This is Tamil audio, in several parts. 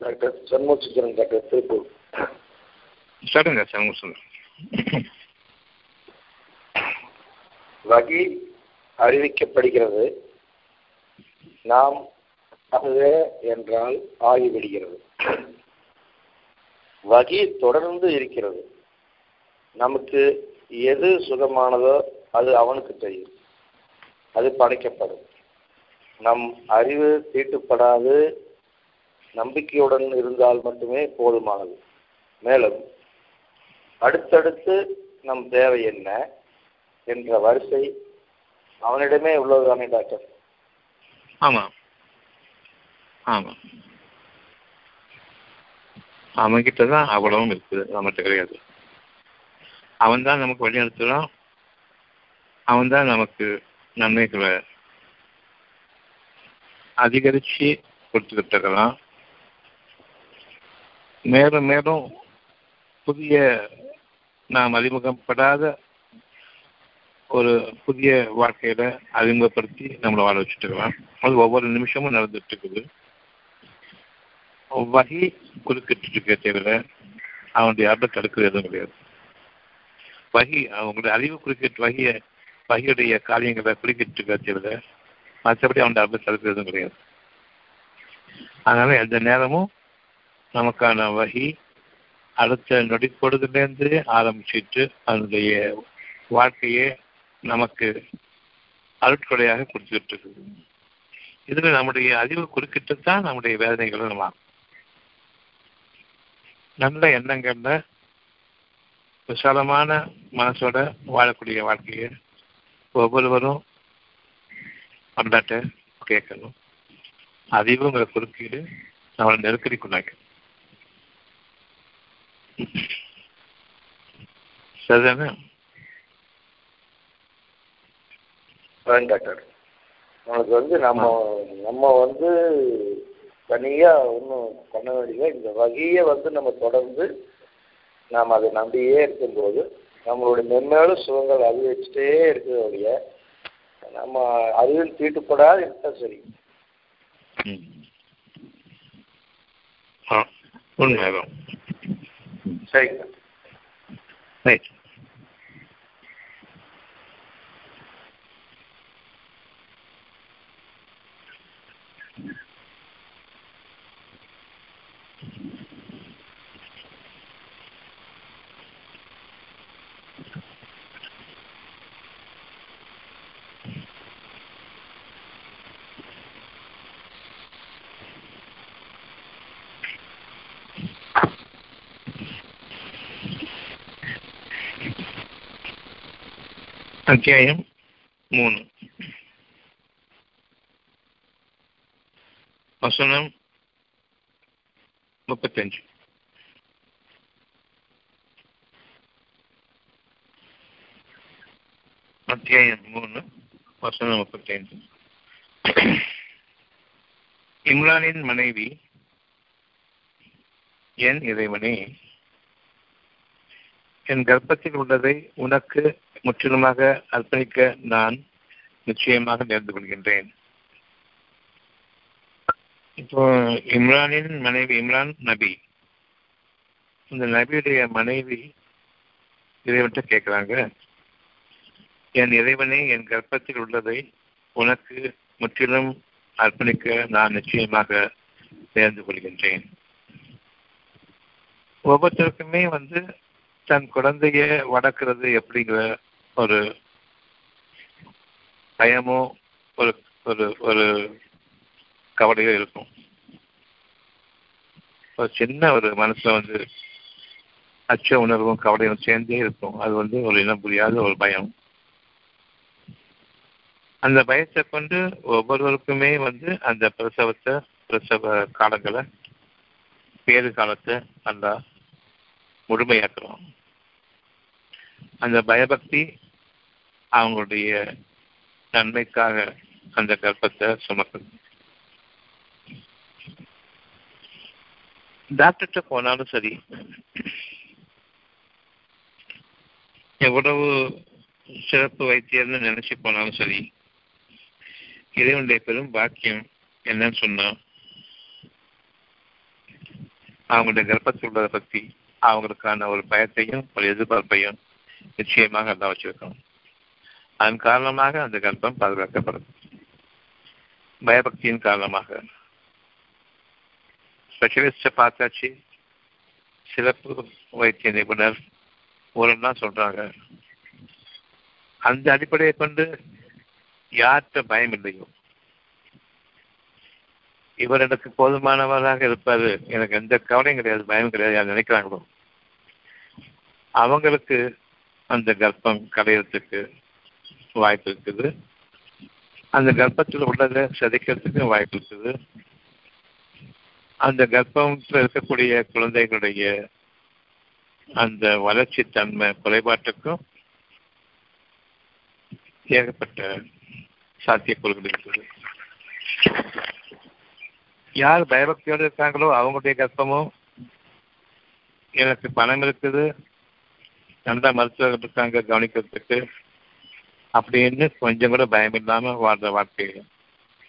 Doctor Shanmugasundaran doctor Tiruppur. சொல்லுங்க சண்முகசுந்தரம். வகி அறிவிக்கப்படுகிறது. நாம் அதுவே என்றால் ஆகிவிடுகிறது. வகி தொடர்ந்து இருக்கிறது. நமக்கு எது சுகமானதோ அது அவனுக்கு தெரியும். அது படைக்கப்படும். நம் அறிவு தீட்டுப்படாது நம்பிக்கையுடன் இருந்தால் மட்டுமே போதுமானது. மேலும் அடுத்தடுத்து நம் தேவை என்ன என்ற வரிசை அவனிடமே உள்ளதுதானே டாக்டர்? ஆமாம் ஆமாம் அவன்கிட்ட தான் அவ்வளவும் இருக்குது நம்மகிட்ட கிடையாது. அவன் தான் நமக்கு வழிநடத்துகிறான் அவன் தான் நமக்கு நன்மைகளை அதிகரித்து கொடுத்துக்கிட்டு இருக்கிறான். மேலும் மேலும் புதிய நாம் அறிமுகப்படாத ஒரு புதிய வாழ்க்கையில அறிமுகப்படுத்தி நம்மளை வாழ வச்சுட்டு இருக்கலாம். அது ஒவ்வொரு நிமிஷமும் நடந்துட்டு இருக்குது. வகி குறுக்கிட்டு இருக்க தவிர அவனுடைய அருளை தடுக்கிறது எதுவும் கிடையாது. வகி அவங்களுடைய அறிவு குறுக்கிட்டு வகைய வகையுடைய காரியங்களை குறுக்கிட்டு இருக்க தவிர மற்றபடி அவனுடைய அருளை தடுக்கிறது எதுவும் கிடையாது. அதனால எந்த நேரமும் நமக்கான வகி அடுத்த நொடி பொழுதுலேருந்து ஆரம்பிச்சுட்டு அதனுடைய வாழ்க்கையே நமக்கு அருட்கொடையாக கொடுத்துக்கிட்டு இருக்குது. இதுல நம்முடைய அறிவு குறுக்கிட்டு தான் நம்முடைய வேதனைகளும் நம்ம நல்ல எண்ணங்கள்ல விசாலமான மனசோட வாழக்கூடிய வாழ்க்கையை ஒவ்வொருவரும் கொண்டாட்ட கேட்கணும். அறிவுங்கிற குறுக்கீடு நம்மளை நெருக்கடிக்குள்ளாக்கணும் சரிதானே டாக்டர் உனக்கு வந்து நம்ம நம்ம வந்து தனியா ஒன்றும் பண்ண வேண்டியது இந்த வகையை வந்து நம்ம தொடர்ந்து நாம் அதை நம்பியே இருக்கும்போது நம்மளுடைய மென்மேலும் சுகங்கள் அதிகரிச்சுட்டே இருக்கிற வழிய நம்ம அறிவில் தீட்டுப்படாது இருந்தால் சரி. உண்மைதான். சரிங்க ரைட் அத்தியாயம் மூணு. வசனம் முப்பத்தஞ்சு. அத்தியாயம் மூணு வசனம் முப்பத்தஞ்சு. இம்ரானின் மனைவி என் இறைவனே என் கர்ப்பத்தில் உள்ளதை உனக்கு முற்றிலுமாக அர்ப்பணிக்க நான் நிச்சயமாக நேர்ந்து கொள்கின்றேன். இப்போ இம்ரானின் மனைவி இம்ரான் நபி. இந்த நபியுடைய மனைவி இறைவன்கிட்ட கேட்கிறாங்க என் இறைவனே என் கர்ப்பத்தில் உள்ளதை உனக்கு முற்றிலும் அர்ப்பணிக்க நான் நிச்சயமாக நேர்ந்து கொள்கின்றேன். ஒவ்வொருத்தருக்குமே வந்து தன் குழந்தைய வளர்க்கறது எப்படிங்கிற ஒரு பயமோ ஒரு ஒரு ஒரு கவலையோ இருக்கும். ஒரு சின்ன ஒரு மனசுல வந்து அச்ச உணர்வும் கவலையும் சேர்ந்தே இருக்கும். அது வந்து ஒரு இனம் புரியாத ஒரு பயம். அந்த பயத்தை கொண்டு ஒவ்வொருவருக்குமே வந்து அந்த பிரசவத்தை பிரசவ காலங்களை பேறு காலத்தை நல்லா முழுமையாக்குறோம். அந்த பயபக்தி அவங்களுடைய நன்மைக்காக அந்த கர்ப்பத்தை சுமக்குது. டாக்டர்கிட்ட போனாலும் சரி எவ்வளவு சிறப்பு வைத்தியர்னு நினைச்சு போனாலும் சரி இறைவனுடைய பெரும் பாக்கியம் என்னன்னு சொன்னா அவங்களுடைய கர்ப்பத்தில் உள்ளதை பற்றி அவங்களுக்கான ஒரு பயத்தையும் ஒரு எதிர்பார்ப்பையும் நிச்சயமாக அல்லா வச்சிருக்கணும் அதன் காரணமாக அந்த கர்ப்பம் பாதுகாக்கப்படும். பயபக்தியின் காரணமாக. ஸ்பெஷலிஸ்டை பார்த்தாச்சு. சிறப்பு வைத்திய நிபுணர் ஊரெல்லாம் சொல்றாங்க. அந்த அடிப்படையை கொண்டு யார்கிட்ட பயம் இல்லையோ? இவர் எனக்கு போதுமானவராக இருப்பாரு. எனக்கு எந்த கவலையும் கிடையாது பயம் கிடையாது யார் நினைக்கிறாங்களோ? அவங்களுக்கு அந்த கர்ப்பம் கரையிறதுக்கு வாய்ப்பு இருக்குது அந்த கர்ப்பத்தில் உள்ளதை சிதைக்கிறதுக்கும் வாய்ப்பு இருக்குது அந்த கர்ப்பத்தில் இருக்கக்கூடிய குழந்தைகளுடைய அந்த வளர்ச்சி தன்மை குறைபாட்டுக்கும் ஏகப்பட்ட சாத்தியக்கூறுகள் இருக்குது. யார் பயபக்தியோடு இருக்காங்களோ அவங்களுடைய கர்ப்பமும் எனக்கு பணம் இருக்குது. நல்லா மருத்துவர்கள் இருக்காங்க கவனிக்கிறதுக்கு. அப்படின்னு கொஞ்சம் கூட பயம் இல்லாம வாழ்ற வாழ்க்கை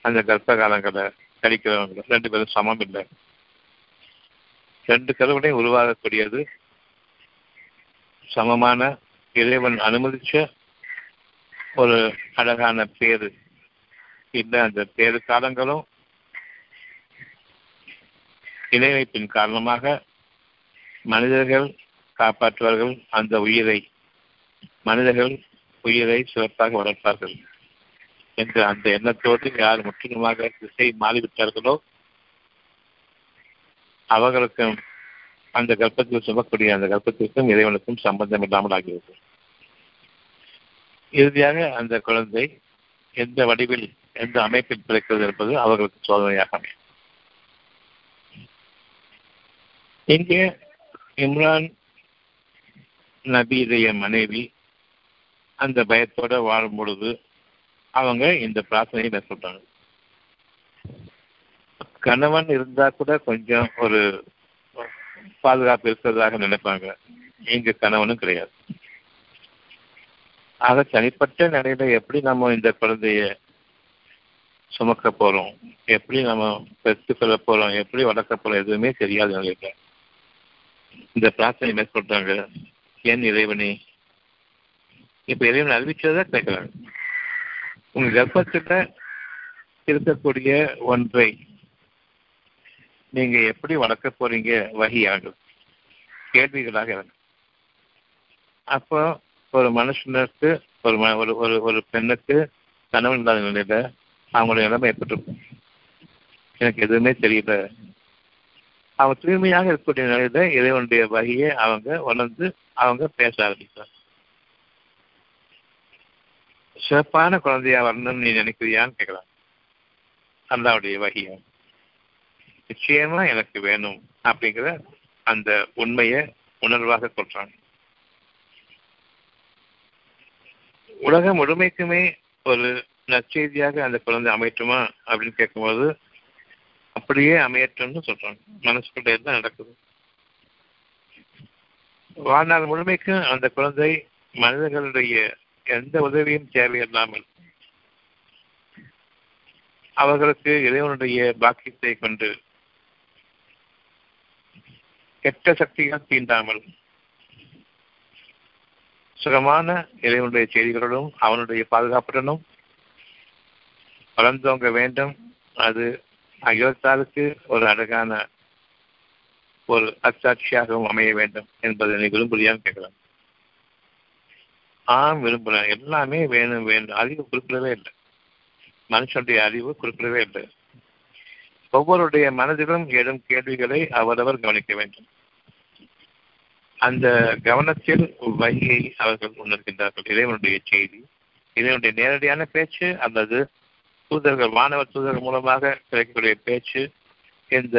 அந்த கர்ப்ப காலங்களை கழிக்கிறவங்க ரெண்டு பேரும் சமம் இல்லை. ரெண்டு கருவிலையும் உருவாகக்கூடியது. சமமான இறைவன் அனுமதிச்ச ஒரு அழகான பேரு. இல்லை அந்த பேரு காலங்களும் இணைவைப்பின் காரணமாக மனிதர்கள் காப்பாற்றுவார்கள். அந்த உயிரை மனிதர்கள் உயிரை சிறப்பாக வளர்ப்பார்கள் என்று அந்த எண்ணத்தோடு யார் முற்றிலுமாக திசை மாறிவிட்டார்களோ அவர்களுக்கும் அந்த கற்பத்தில் சுமக்கூடிய அந்த கற்பத்திற்கும் இறைவனுக்கும் சம்பந்தம் இல்லாமல் ஆகிறது இறுதியாக அந்த குழந்தை எந்த வடிவில் எந்த அமைப்பில் பிறக்கிறது என்பது அவர்களுக்கு சோதனையாக அமையும். இங்கே இம்ரான் நபியுடைய மனைவி அந்த பயத்தோட வாழும் பொழுது அவங்க இந்த பிரார்த்தனையை மேற்கொண்டாங்க கணவன் இருந்தா கூட கொஞ்சம் ஒரு பாதுகாப்பு இருக்கிறதாக நினைப்பாங்க. எங்க கணவனும் கிடையாது. ஆக தனிப்பட்ட நிலையில எப்படி நம்ம இந்த குழந்தைய சுமக்க போறோம்? எப்படி நம்ம பெற்றுக்கொள்ள போறோம்? எப்படி வளர்க்க போறோம்? எதுவுமே தெரியாது நிலையில இந்த பிரார்த்தனை மேற்கொள்றாங்க என் இறைவனே? இப்ப இறைவன் அறிவிச்சதா கேட்கிறாங்க உங்க கர்ப்பத்துல இருக்கக்கூடிய ஒன்றை நீங்க எப்படி வளர்க்க போறீங்க? வகையாக. கேள்விகளாக இருக்கு. அப்போ ஒரு மனுஷனுக்கு ஒரு ஒரு ஒரு ஒரு பெண்ணுக்கு கணவன் இல்லாத நிலையில அவங்களுடைய நிலைமை ஏற்பட்டிருக்கும் எனக்கு எதுவுமே தெரியல. அவங்க தூய்மையாக இருக்கக்கூடிய நிலையில இறைவனுடைய வகையை அவங்க உணர்ந்து அவங்க பேச ஆரம்பித்தார் சிறப்பான குழந்தையா வரணும்னு நீ நினைக்கிறியான்னு கேட்கலாம் அல்லாவுடைய வகையா நிச்சயமா எனக்கு வேணும் அப்படிங்கிற அந்த உண்மையை உணர்வாக கொள்றான். உலகம் முழுமைக்குமே ஒரு நற்செய்தியாக அந்த குழந்தை அமையட்டுமா அப்படின்னு கேட்கும்போது அப்படியே அமையட்டும்னு சொல்றாங்க. மனசுக்குள்ளே தான் நடக்குது? வாழ்நாள் முழுமைக்கும் அந்த குழந்தை மனிதர்களுடைய எந்த உதவியும் தேவையில்லாமல் அவர்களுக்கு இறைவனுடைய பாக்கியத்தை கொண்டு கெட்ட சக்திகள் தீண்டாமல் சுகமான இறைவனுடைய செய்திகளுடன் அவனுடைய பாதுகாப்புடனும் வளர்ந்தோங்க வேண்டும். அது அகிலத்தாருக்கு ஒரு அழகான ஒரு அச்சாட்சியாகவும் அமைய வேண்டும் என்பதை நீ விரும்புறியான்னு கேட்கலாம் ஆம் விரும்புகிறேன் எல்லாமே வேணும் வேண்டும் அறிவு குறிப்பிடவே இல்லை. மனுஷனுடைய அறிவு குறிப்பிடவே இல்லை. ஒவ்வொருடைய மனதிலும் எழும் கேள்விகளை அவரவர் கவனிக்க வேண்டும். அந்த கவனத்தில் வகையை அவர்கள் உணர்கின்றார்கள். இறைவனுடைய செய்தி இதனுடைய நேரடியான பேச்சு அல்லது தூதர்கள் மாணவர் தூதர்கள் மூலமாக கிடைக்கக்கூடிய பேச்சு இந்த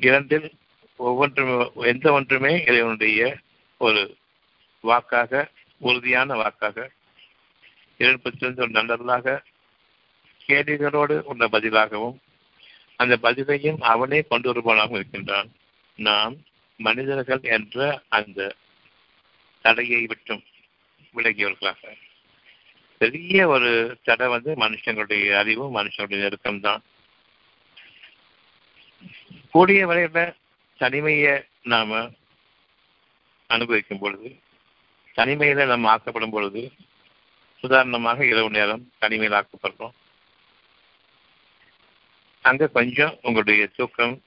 இரண்டில் ஒவ்வொன்றும் எந்த ஒன்றுமே இறைவனுடைய ஒரு வாக்காக உறுதியான வாக்காக இரண்டு ஒரு நல்லதாக கேள்விகளோடு உள்ள பதிலாகவும் அந்த பதிலையும் அவனே கொண்டு வருபவனாகவும் இருக்கின்றான். நாம் மனிதர்கள் என்ற அந்த தடையை விட்டும் விலகியவர்களாக. பெரிய ஒரு தடை வந்து மனுஷங்களுடைய அறிவும் மனுஷனுடைய நெருக்கம் தான் கூடிய வரையில தனிமையை நாம அனுபவிக்கும் பொழுது தனிமையில நம்ம ஆக்கப்படும் பொழுது உதாரணமாக இரவு நேரம் தனிமையில் ஆக்கப்படுறோம். அங்க கொஞ்சம் உங்களுடைய தூக்கம்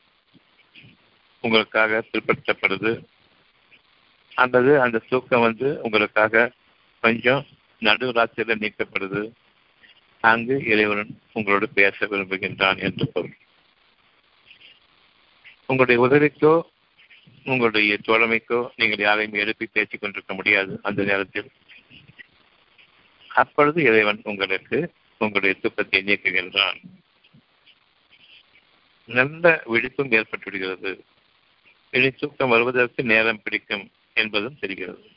உங்களுக்காக பிற்படுத்தப்படுது. அல்லது அந்த தூக்கம் வந்து உங்களுக்காக கொஞ்சம் நடுராத்திரியில நீக்கப்படுது. அங்கு இறைவன் உங்களோடு பேச விரும்புகின்றான் என்று பொருள். உங்களுடைய உதவிக்கோ உங்களுடைய தோழமைக்கோ நீங்கள் யாரையும் எழுப்பி பேசிக் கொண்டிருக்க முடியாது அந்த நேரத்தில். அப்பொழுது இறைவன் உங்களுக்கு உங்களுடைய துக்கத்தை நீக்குகின்றான். நல்ல விழிப்பும் ஏற்பட்டுவிடுகிறது இனி தூக்கம் வருவதற்கு நேரம் பிடிக்கும் என்பதும் தெரிகிறது.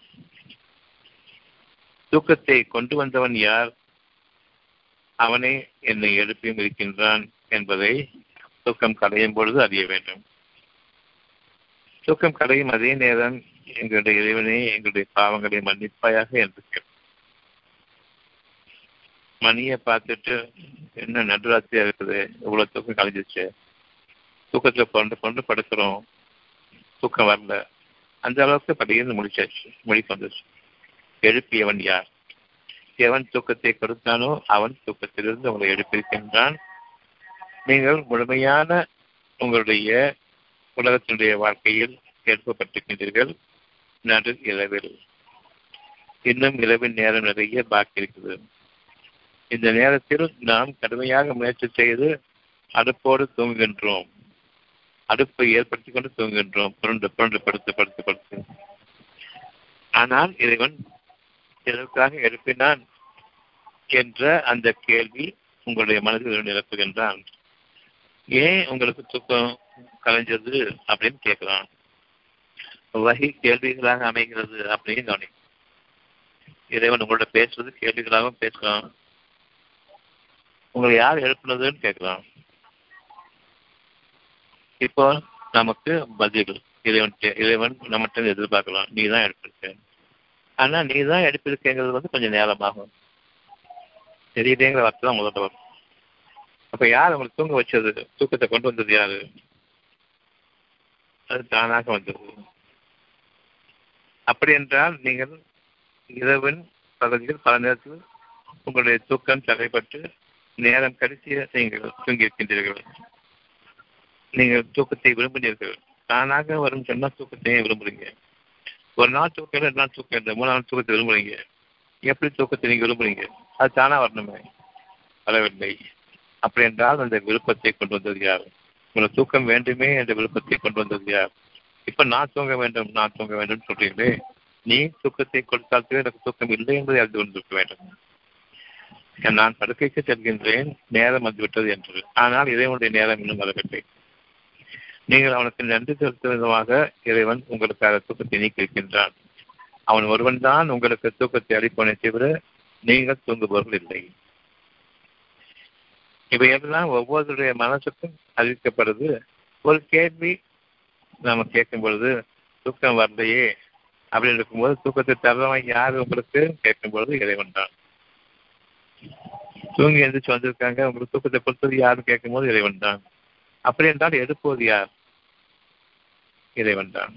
தூக்கத்தை கொண்டு வந்தவன் யார்? அவனே என்னை எழுப்பியும் இருக்கின்றான் என்பதை தூக்கம் கலையும் பொழுது அறிய வேண்டும். தூக்கம் கலையும் அதே நேரம் எங்களுடைய இறைவனே எங்களுடைய பாவங்களை மன்னிப்பாயாக என்று கேட்கும் மணியை பார்த்துட்டு என்ன நடுராத்திரியா இருக்குது? இவ்வளவு தூக்கம் கலைஞ்சிச்சு தூக்கத்துல கொண்டு கொண்டு படுக்கிறோம். தூக்கம் வரல. அந்த அளவுக்கு படியிருந்து முடிச்சாச்சு முடிக்கு வந்துச்சு எழுப்பியவன் யார்? எவன் தூக்கத்தை கொடுத்தானோ அவன் தூக்கத்திலிருந்து உங்களை எழுப்பியிருக்கின்றான் நீங்கள் முழுமையான உங்களுடைய உலகத்தினுடைய வாழ்க்கையில் எழுப்பப்பட்டிருக்கின்றீர்கள் நடு இரவில். இன்னும் இரவின் நேரம் நிறைய பாக்கி இருக்குது. இந்த நேரத்தில் நாம் கடுமையாக முயற்சி செய்து அடுப்போடு தூங்குகின்றோம். அடுப்பை ஏற்படுத்தி கொண்டு தூங்குகின்றோம். புரண்டு புரண்டு படுத்து படுத்து படுத்து. ஆனால் இறைவன் எதற்காக எழுப்பினான் என்ற அந்த கேள்வி உங்களுடைய மனதில் நிரப்புகின்றான். ஏன் உங்களுக்கு தூக்கம் கலைஞ்சது அப்படின்னு கேட்கிறான். வகை கேள்விகளாக அமைகிறது அப்படின்னு கவனி இறைவன் உங்களோட பேசுறது கேள்விகளாகவும் பேசலாம் உங்களை யார் எழுப்புனதுன்னு கேட்கிறான். இப்போ நமக்கு பதில் இறைவன் இறைவன் நம்மகிட்ட எதிர்பார்க்கலாம். நீ தான் எடுப்பிருக்க ஆனா நீ தான் எடுப்பிருக்கேங்கிறது வந்து கொஞ்சம் நேரமாகும். தெரியலேங்கிற வார்த்தை தான் முதல்ல வரும். அப்ப யார் உங்களுக்கு தூங்க வச்சது? தூக்கத்தை கொண்டு வந்தது யாரு? அது தானாக வந்தது. அப்படி என்றால் நீங்கள் இரவின் பகுதியில் பல நேரத்தில் உங்களுடைய தூக்கம் தடைப்பட்டு நேரம் கழித்து நீங்கள் தூங்கியிருக்கின்றீர்கள். நீங்கள் தூக்கத்தை விரும்புகிறீர்கள் தானாக வரும் சொன்னால் தூக்கத்தையே விரும்புறீங்க. ஒரு நாள் தூக்கம் ரெண்டு நாள் தூக்கம் இல்லை. மூணு நாள் தூக்கத்தை விரும்புறீங்க எப்படி தூக்கத்தை நீங்க விரும்புறீங்க அது தானா வரணுமே? வரவில்லை. அப்படி என்றால் அந்த விருப்பத்தை கொண்டு வந்தது யார்? உங்களுக்கு தூக்கம் வேண்டுமே என்ற விருப்பத்தை கொண்டு வந்தது யார்? இப்ப நான் தூங்க வேண்டும் நான் தூங்க வேண்டும் சொல்றீங்களே. நீ தூக்கத்தை கொடுத்தால் எனக்கு தூக்கம் இல்லை என்பதை அறிந்து கொண்டிருக்க வேண்டும். நான் படுக்கைக்கு செல்கின்றேன் நேரம் வந்துவிட்டது என்று. ஆனால் இறைவனுடைய நேரம் இன்னும் வரவில்லை. நீங்கள் அவனுக்கு நன்றி செலுத்தும் விதமாக இறைவன் உங்களுக்காக தூக்கத்தை நீக்கியிருக்கின்றான். அவன் ஒருவன் தான் உங்களுக்கு தூக்கத்தை அளிப்பவனை தவிர நீங்கள் தூங்குபவர்கள் இல்லை. இவையெல்லாம் ஒவ்வொருடைய மனசுக்கும் அறிவிக்கப்படுது. ஒரு கேள்வி நாம கேட்கும் பொழுது தூக்கம் வரலையே? அப்படின்னு இருக்கும்போது தூக்கத்தை தரவன் யார் உங்களுக்கு கேட்கும் பொழுது இறைவன் தான். தூங்கி எழுந்திரிச்சு வந்திருக்காங்க. உங்களுக்கு தூக்கத்தை பொறுத்தது யாரும் கேட்கும் போது இறைவன் தான். அப்படி என்றால் எடுப்போது யார்? இறைவன் தான்.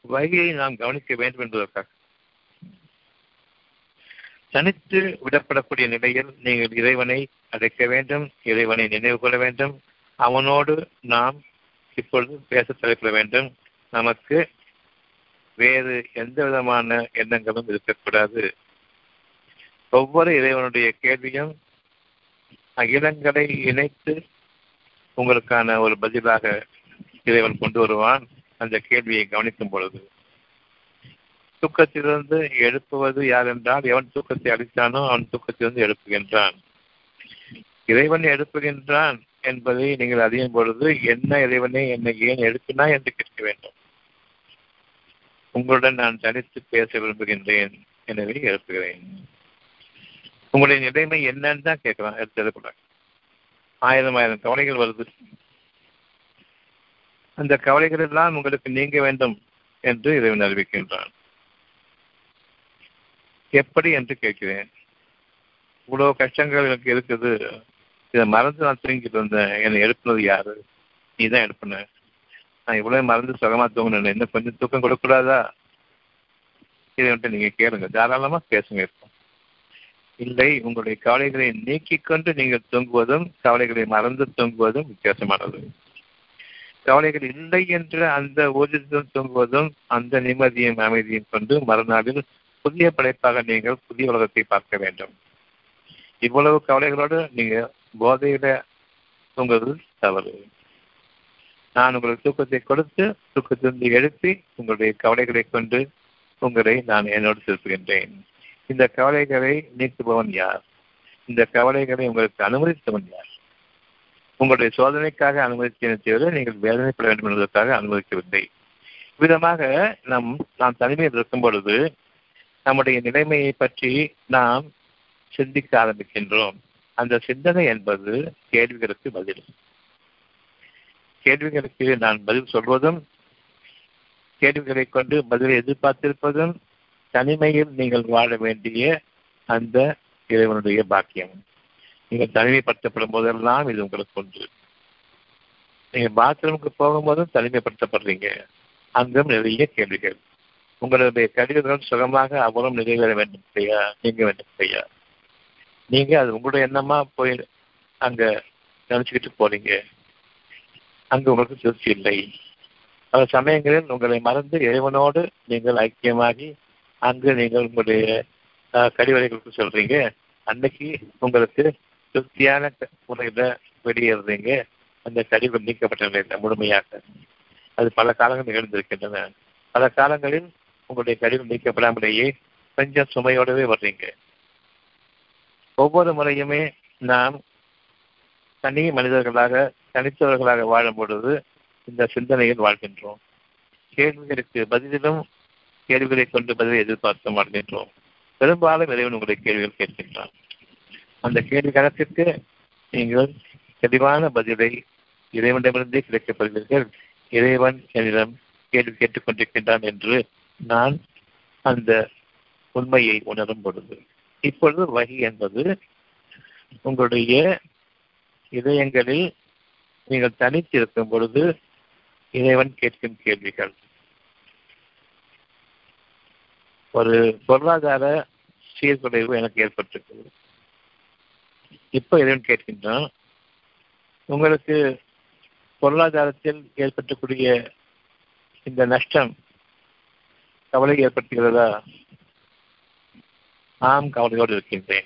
வகையை நாம் கவனிக்க வேண்டும் என்பதற்காக. தனித்து விடப்படக்கூடிய நிலையில் நீங்கள் இறைவனை அழைக்க வேண்டும் இறைவனை நினைவு கொள்ள வேண்டும். அவனோடு நாம் இப்பொழுது பேச தலைப்பட வேண்டும். நமக்கு வேறு எந்த விதமான எண்ணங்களும் இருக்கக்கூடாது. ஒவ்வொரு இறைவனுடைய கேள்வியும் அகிலங்களை இணைத்து உங்களுக்கான ஒரு பதிலாக இறைவன் கொண்டு வருவான். அந்த கேள்வியை கவனிக்கும் பொழுது தூக்கத்திலிருந்து எழுப்புவது யார் என்றால் எவன் தூக்கத்தை அளித்தானோ அவன் தூக்கத்திலிருந்து எழுப்புகின்றான். இறைவன் எழுப்புகின்றான் என்பதை நீங்கள் அறியும் பொழுது என்ன இறைவனை என்னை ஏன் எழுப்பினா என்று கேட்க வேண்டும். உங்களுடன் நான் தனித்து பேச விரும்புகின்றேன் எனவே எழுப்புகிறேன். உங்களுடைய நிலைமை என்னன்னு தான் கேட்கலாம் எடுத்து ஆயிரம் ஆயிரம் கவலைகள் வருது. அந்த கவலைகள் எல்லாம் உங்களுக்கு நீங்க வேண்டும் என்று இறைவன் அறிவிக்கின்றான். எப்படி என்று கேட்கிறேன். இவ்வளவு கஷ்டங்கள் எனக்கு இருக்குது. இதை மறந்து நான் தூங்கிட்டு இருந்தேன். என்னை எழுப்புனது யாரு? நீ தான் எடுப்பன நான் இவ்வளவு மறந்து சுகமா தூங்கினேன். என்ன கொஞ்சம் தூக்கம் கொடுக்கூடாதா இதை வந்துட்டு நீங்க கேளுங்க. தாராளமா பேசுங்க இருக்கும் இல்லை உங்களுடைய கவலைகளை நீக்கிக் கொண்டு நீங்கள் தூங்குவதும் கவலைகளை மறந்து தூங்குவதும் வித்தியாசமானது. கவலைகள் இல்லை என்ற அந்த ஊர்ஜித்துடன் தூங்குவதும் அந்த நிம்மதியும் அமைதியும் கொண்டு மறுநாளில் புதிய படைப்பாக நீங்கள் புதிய உலகத்தை பார்க்க வேண்டும். இவ்வளவு கவலைகளோடு நீங்க போதையில தூங்குவது தவறு. நான் உங்களுக்கு தூக்கத்தை கொடுத்து தூக்கத்திலிருந்து எழுப்பி உங்களுடைய கவலைகளை கொண்டு உங்களை நான் என்னோடு திருப்புகின்றேன் இந்த கவலைகளை நீக்குபவன் யார்? இந்த கவலைகளை உங்களுக்கு அனுமதித்தவன் யார்? உங்களுடைய சோதனைக்காக அனுமதித்தேன் தவிர நீங்கள் வேதனைப்பட வேண்டும் என்பதற்காக அனுமதிக்கவில்லை. விதமாக நம் நாம் தனிமையில் இருக்கும் பொழுது நம்முடைய நிலைமையை பற்றி நாம் சிந்திக்க ஆரம்பிக்கின்றோம். அந்த சிந்தனை என்பது கேள்விகளுக்கு பதில். கேள்விகளுக்கு நான் பதில் சொல்வதும் கேள்விகளை கொண்டு பதிலை எதிர்பார்த்திருப்பதும் தனிமையில் நீங்கள் வாழ வேண்டிய அந்த இறைவனுடைய பாக்கியம். நீங்கள் தனிமைப்படுத்தப்படும் போதெல்லாம் இது உங்களுக்கு ஒன்று. நீங்க பாத்ரூமுக்கு போகும்போதும் தனிமைப்படுத்தப்படுறீங்க. அங்கும் நிறைய கேள்விகள். உங்களுடைய கருவிகள் சுகமாக அவரும் நிறைவேற வேண்டும் செய்யா நீங்க வேண்டும் செய்யா நீங்க அது உங்களுடைய எண்ணமா போய் அங்க நினைச்சுக்கிட்டு போறீங்க. அங்கு உங்களுக்கு திருப்தி இல்லை. பல சமயங்களில் உங்களை மறந்து இறைவனோடு நீங்கள் ஐக்கியமாகி அங்கு நீங்கள் உங்களுடைய கழிவறைகளுக்கு சொல்றீங்க. அன்னைக்கு உங்களுக்கு திருப்தியான முறையில வெளியேறீங்க அந்த கழிவு நீக்கப்பட்ட முழுமையாக. அது பல காலங்கள் நிகழ்ந்திருக்கின்றன. பல காலங்களில் உங்களுடைய கழிவு நீக்கப்படாமலேயே கொஞ்சம் சுமையோடவே வர்றீங்க. ஒவ்வொரு முறையுமே நாம் தனி மனிதர்களாக தனித்தவர்களாக வாழும் பொழுது இந்த சிந்தனையில் வாழ்கின்றோம். கேள்விகளுக்கு பதிலிலும் கேள்விகளை கொண்டு பதிலை எதிர்பார்க்க மாட்டேன்றோம். பெரும்பாலும் இறைவன் உங்களுடைய கேள்விகள் கேட்கின்றான். அந்த கேள்வி கணக்கிற்கு நீங்கள் தெளிவான பதிலை இறைவனிடமிருந்தே கிடைக்கப்படுவீர்கள். இறைவன் என்னிடம் கேள்வி கேட்டுக்கொண்டிருக்கின்றான் என்று நான் அந்த உண்மையை உணரும் பொழுது. இப்பொழுது வகி என்பது உங்களுடைய இதயங்களில் நீங்கள் தனித்திருக்கும் பொழுது இறைவன் கேட்கும் கேள்விகள். ஒரு பொருளாதார சீர்குலைவு எனக்கு ஏற்பட்டிருக்கிறது. இப்போ இறைவன் கேட்கின்றான் உங்களுக்கு பொருளாதாரத்தில் ஏற்பட்டக்கூடிய இந்த நஷ்டம் கவலை ஏற்படுத்துகிறதா? ஆம் கவலையோடு இருக்கின்றேன்.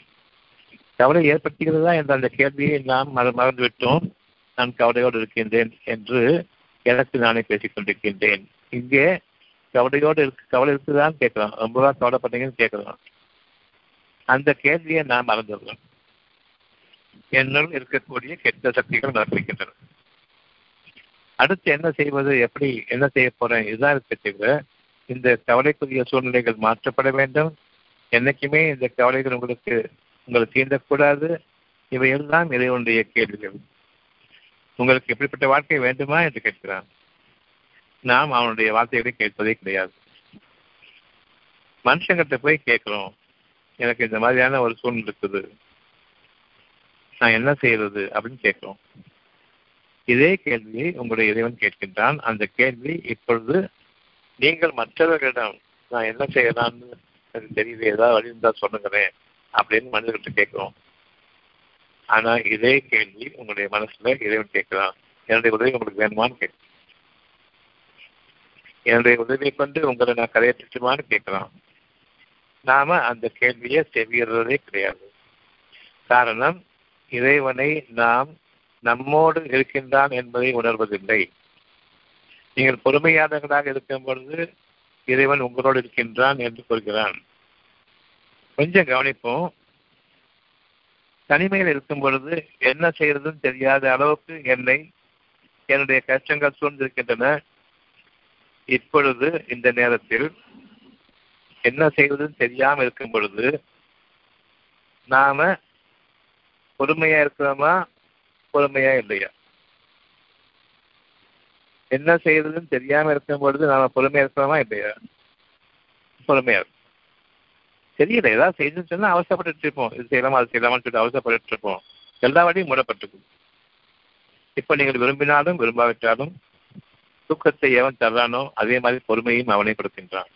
கவலை ஏற்படுத்துகிறதா என்ற அந்த கேள்வியை நாம் மறந்துவிட்டோம். நான் கவலையோடு இருக்கின்றேன் என்று எனக்கு நானே பேசிக் கொண்டிருக்கின்றேன் இங்கே கவலையோடு இருக்கு கவலை இருக்குதான்னு கேட்கலாம். ரொம்பவா கவலைப்பட்டீங்கன்னு கேட்கலாம். அந்த கேள்வியை நான் மறந்துடுறோம் என்னுள் இருக்கக்கூடிய கெட்ட சக்திகள் நடப்பிக்கின்றன அடுத்து என்ன செய்வது எப்படி என்ன செய்ய போறேன் இதுதான் இருக்க தவிர இந்த கவலைக்குரிய சூழ்நிலைகள் மாற்றப்பட வேண்டும். என்னைக்குமே இந்த கவலைகள் உங்களுக்கு உங்களை தீண்டக்கூடாது. இவையெல்லாம் இறைவனுடைய கேள்விகள். உங்களுக்கு எப்படிப்பட்ட வாழ்க்கை வேண்டுமா? என்று கேட்கிறான். நாம் அவனுடைய வார்த்தைகளை கேட்பதே கிடையாது. மனுஷங்கிட்ட போய் கேட்கிறோம் எனக்கு இந்த மாதிரியான ஒரு சூழ்நிலை இருக்குது. நான் என்ன செய்யறது அப்படின்னு கேட்கிறோம். இதே கேள்வியை உங்களுடைய இறைவன் கேட்கின்றான். அந்த கேள்வி இப்பொழுது நீங்கள் மற்றவர்களிடம் நான் என்ன செய்யலாம்னு எனக்கு தெரியல ஏதாவது வழி இருந்தா சொல்லுங்களேன் அப்படின்னு மனிதர்கிட்ட கேட்கிறோம். ஆனா இதே கேள்வி உங்களுடைய மனசுல இறைவன் கேட்கிறான். என்னுடைய உதவி உங்களுக்கு வேணுமான்னு கேட்க என்னுடைய உதவியை கொண்டு உங்களை நான் கரையேற்றுமான்னு கேட்குறான் நாம அந்த கேள்வியை செவியறதே கிடையாது. காரணம் இறைவனை நாம் நம்மோடு இருக்கின்றான் என்பதை உணர்வதில்லை. நீங்கள் பொறுமையாளர்களாக இருக்கும் பொழுது இறைவன் உங்களோடு இருக்கின்றான் என்று கூறுகிறான். கொஞ்சம் கவனிப்போம். தனிமையில் இருக்கும் பொழுது என்ன செய்யறதுன்னு தெரியாத அளவுக்கு என்னை என்னுடைய கஷ்டங்கள் சூழ்ந்திருக்கின்றன. இப்பொழுது இந்த நேரத்தில் என்ன செய்வதுன்னு தெரியாம இருக்கும் பொழுது நாம பொறுமையா இருக்கிறோமா பொறுமையா இல்லையா? என்ன செய்யறதுன்னு தெரியாம இருக்கும் பொழுது நாம பொறுமையா இருக்கிறோமா இல்லையா? பொறுமையா இருக்கும். தெரியல ஏதாவது செய்யணும்னு சொன்னா அவசரப்பட்டு இருப்போம். இது செய்யலாமா அது செய்யலாமான்னு சொல்லிட்டு அவசரப்பட்டு இருப்போம். எல்லா வழியும் மூடப்பட்டிருக்கும். இப்ப நீங்கள் விரும்பினாலும் விரும்பாவிட்டாலும் தூக்கத்தை எவன் தர்றானோ அதே மாதிரி பொறுமையும் அவனை கொடுக்கின்றான்.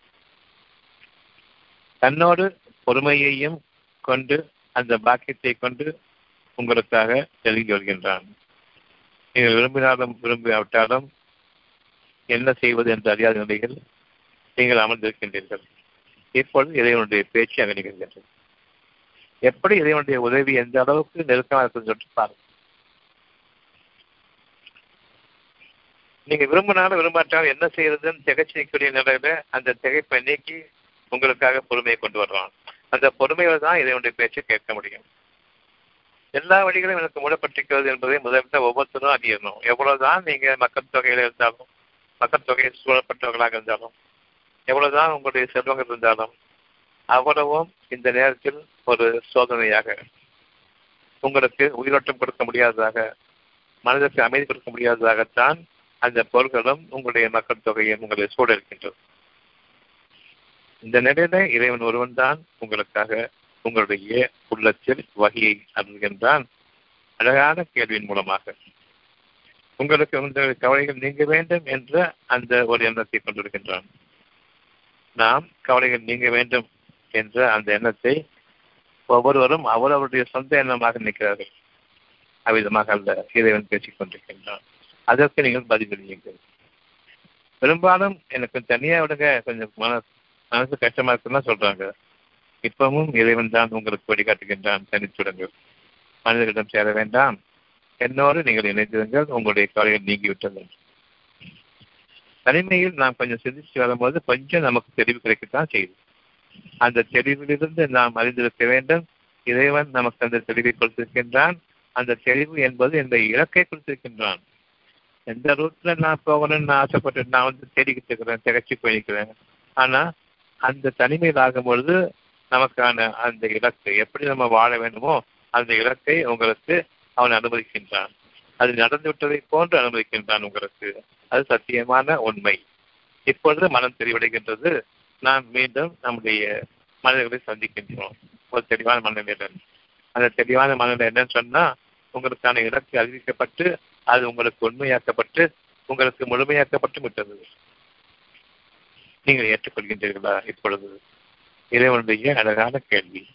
தன்னோடு பொறுமையையும் கொண்டு அந்த பாக்கியத்தை கொண்டு உங்களுக்காக எழுதி வருகின்றான். நீங்கள் விரும்பினாலும் விரும்பாவிட்டாலும் என்ன செய்வது என்று அறியாத நிலையில் நீங்கள் அமர்ந்திருக்கின்றீர்கள். இப்பொழுது இறைவனுடைய பேச்சு அங்கே நிகழ்கின்றது. எப்படி இறைவனுடைய உதவி எந்த அளவுக்கு நெருக்கமாக இருக்குன்னு சொல்லிட்டு பாருங்கள் நீங்க விரும்பினாலும் விரும்பாட்டாலும் என்ன செய்யறதுன்னு திகச்சிக்கக்கூடிய நிலையில அந்த திகைப்பை நீக்கி உங்களுக்காக பொறுமையை கொண்டு வர்றான் அந்த பொறுமையில தான் இதனுடைய பேச்சை கேட்க முடியும். எல்லா வழிகளும் எனக்கு மூடப்பட்டிருக்கிறது என்பதை முதல்ல ஒவ்வொருத்தரும் அறியணும். எவ்வளவுதான் நீங்க மக்கள் தொகையில இருந்தாலும் மக்கள் தொகையை சூழப்பட்டவர்களாக இருந்தாலும் எவ்வளவுதான் உங்களுடைய செல்வங்கள் இருந்தாலும் அவ்வளவும் இந்த நேரத்தில் ஒரு சோதனையாக உங்களுக்கு உயிரோட்டம் கொடுக்க முடியாததாக மனதிற்கு அமைதி கொடுக்க முடியாததாகத்தான் அந்த பொருள்களும் உங்களுடைய மக்கள் தொகையும் உங்களை சூழ இருக்கின்றது இந்த நிலையில இறைவன் ஒருவன் தான் உங்களுக்காக உங்களுடைய உள்ளத்தில் வகையை அருள்கின்றான். அழகான கேள்வியின் மூலமாக. உங்களுக்கு உங்களுடைய கவலைகள் நீங்க வேண்டும் என்ற அந்த ஒரு எண்ணத்தை கொண்டிருக்கின்றான். நாம் கவலைகள் நீங்க வேண்டும் என்ற அந்த எண்ணத்தை ஒவ்வொருவரும் அவரவருடைய சொந்த எண்ணமாக நிற்கிறார்கள் அவ்விதமாக அல்ல இறைவன் பேசிக் கொண்டிருக்கின்றான் அதற்கு நீங்கள் பதிலளியுங்கள். பெரும்பாலும் எனக்கு தனியா விடுங்க கொஞ்சம் மன மனசு கஷ்டமா இருக்குன்னா சொல்றாங்க. இப்பவும் இறைவன் தான் உங்களுக்கு வழிகாட்டுகின்றான் தனிச்சுடுங்கள் மனிதர்களிடம் சேர வேண்டாம். என்னோடு நீங்கள் இணைந்திருங்கள் உங்களுடைய கவலைகள் நீங்கிவிட்டது தனிமையில் நாம் கொஞ்சம் சிந்திச்சு வரும்போது கொஞ்சம் நமக்கு தெளிவு கிடைக்கத்தான் செய்யுது அந்த தெளிவிலிருந்து நாம் அறிந்திருக்க வேண்டும். இறைவன் நமக்கு அந்த தெளிவை கொடுத்திருக்கின்றான். அந்த தெளிவு என்பது இந்த இலக்கை கொடுத்திருக்கின்றான். எந்த ரூட்ல நான் போகணும்னு நான் ஆசைப்பட்டு நான் வந்து தேடிக்கிட்டு இருக்கிறேன் திகச்சு போயிருக்கிறேன். ஆனா அந்த தனிமையில் ஆகும் பொழுது நமக்கான அந்த இலக்கு எப்படி நம்ம வாழ வேண்டுமோ அந்த இலக்கை உங்களுக்கு அவன் அனுமதிக்கின்றான். அது நடந்து விட்டதை போன்று அனுமதிக்கின்றான் உங்களுக்கு. அது சத்தியமான உண்மை. இப்பொழுது மனம் தெளிவடைகின்றது. நாம் மீண்டும் நம்முடைய மனிதர்களை சந்திக்கின்றோம். ஒரு தெளிவான மனநிலை. அந்த தெளிவான மனநிலை என்னன்னு சொன்னா உங்களுக்கான இலக்கு அறிவிக்கப்பட்டு அது உங்களுக்கு உண்மையாக்கப்பட்டு உங்களுக்கு முழுமையாக்கப்பட்டு விட்டது. நீங்கள் ஏற்றுக்கொள்கின்றீர்களா இப்பொழுது? இறைவனுடைய அழகான கேள்வி.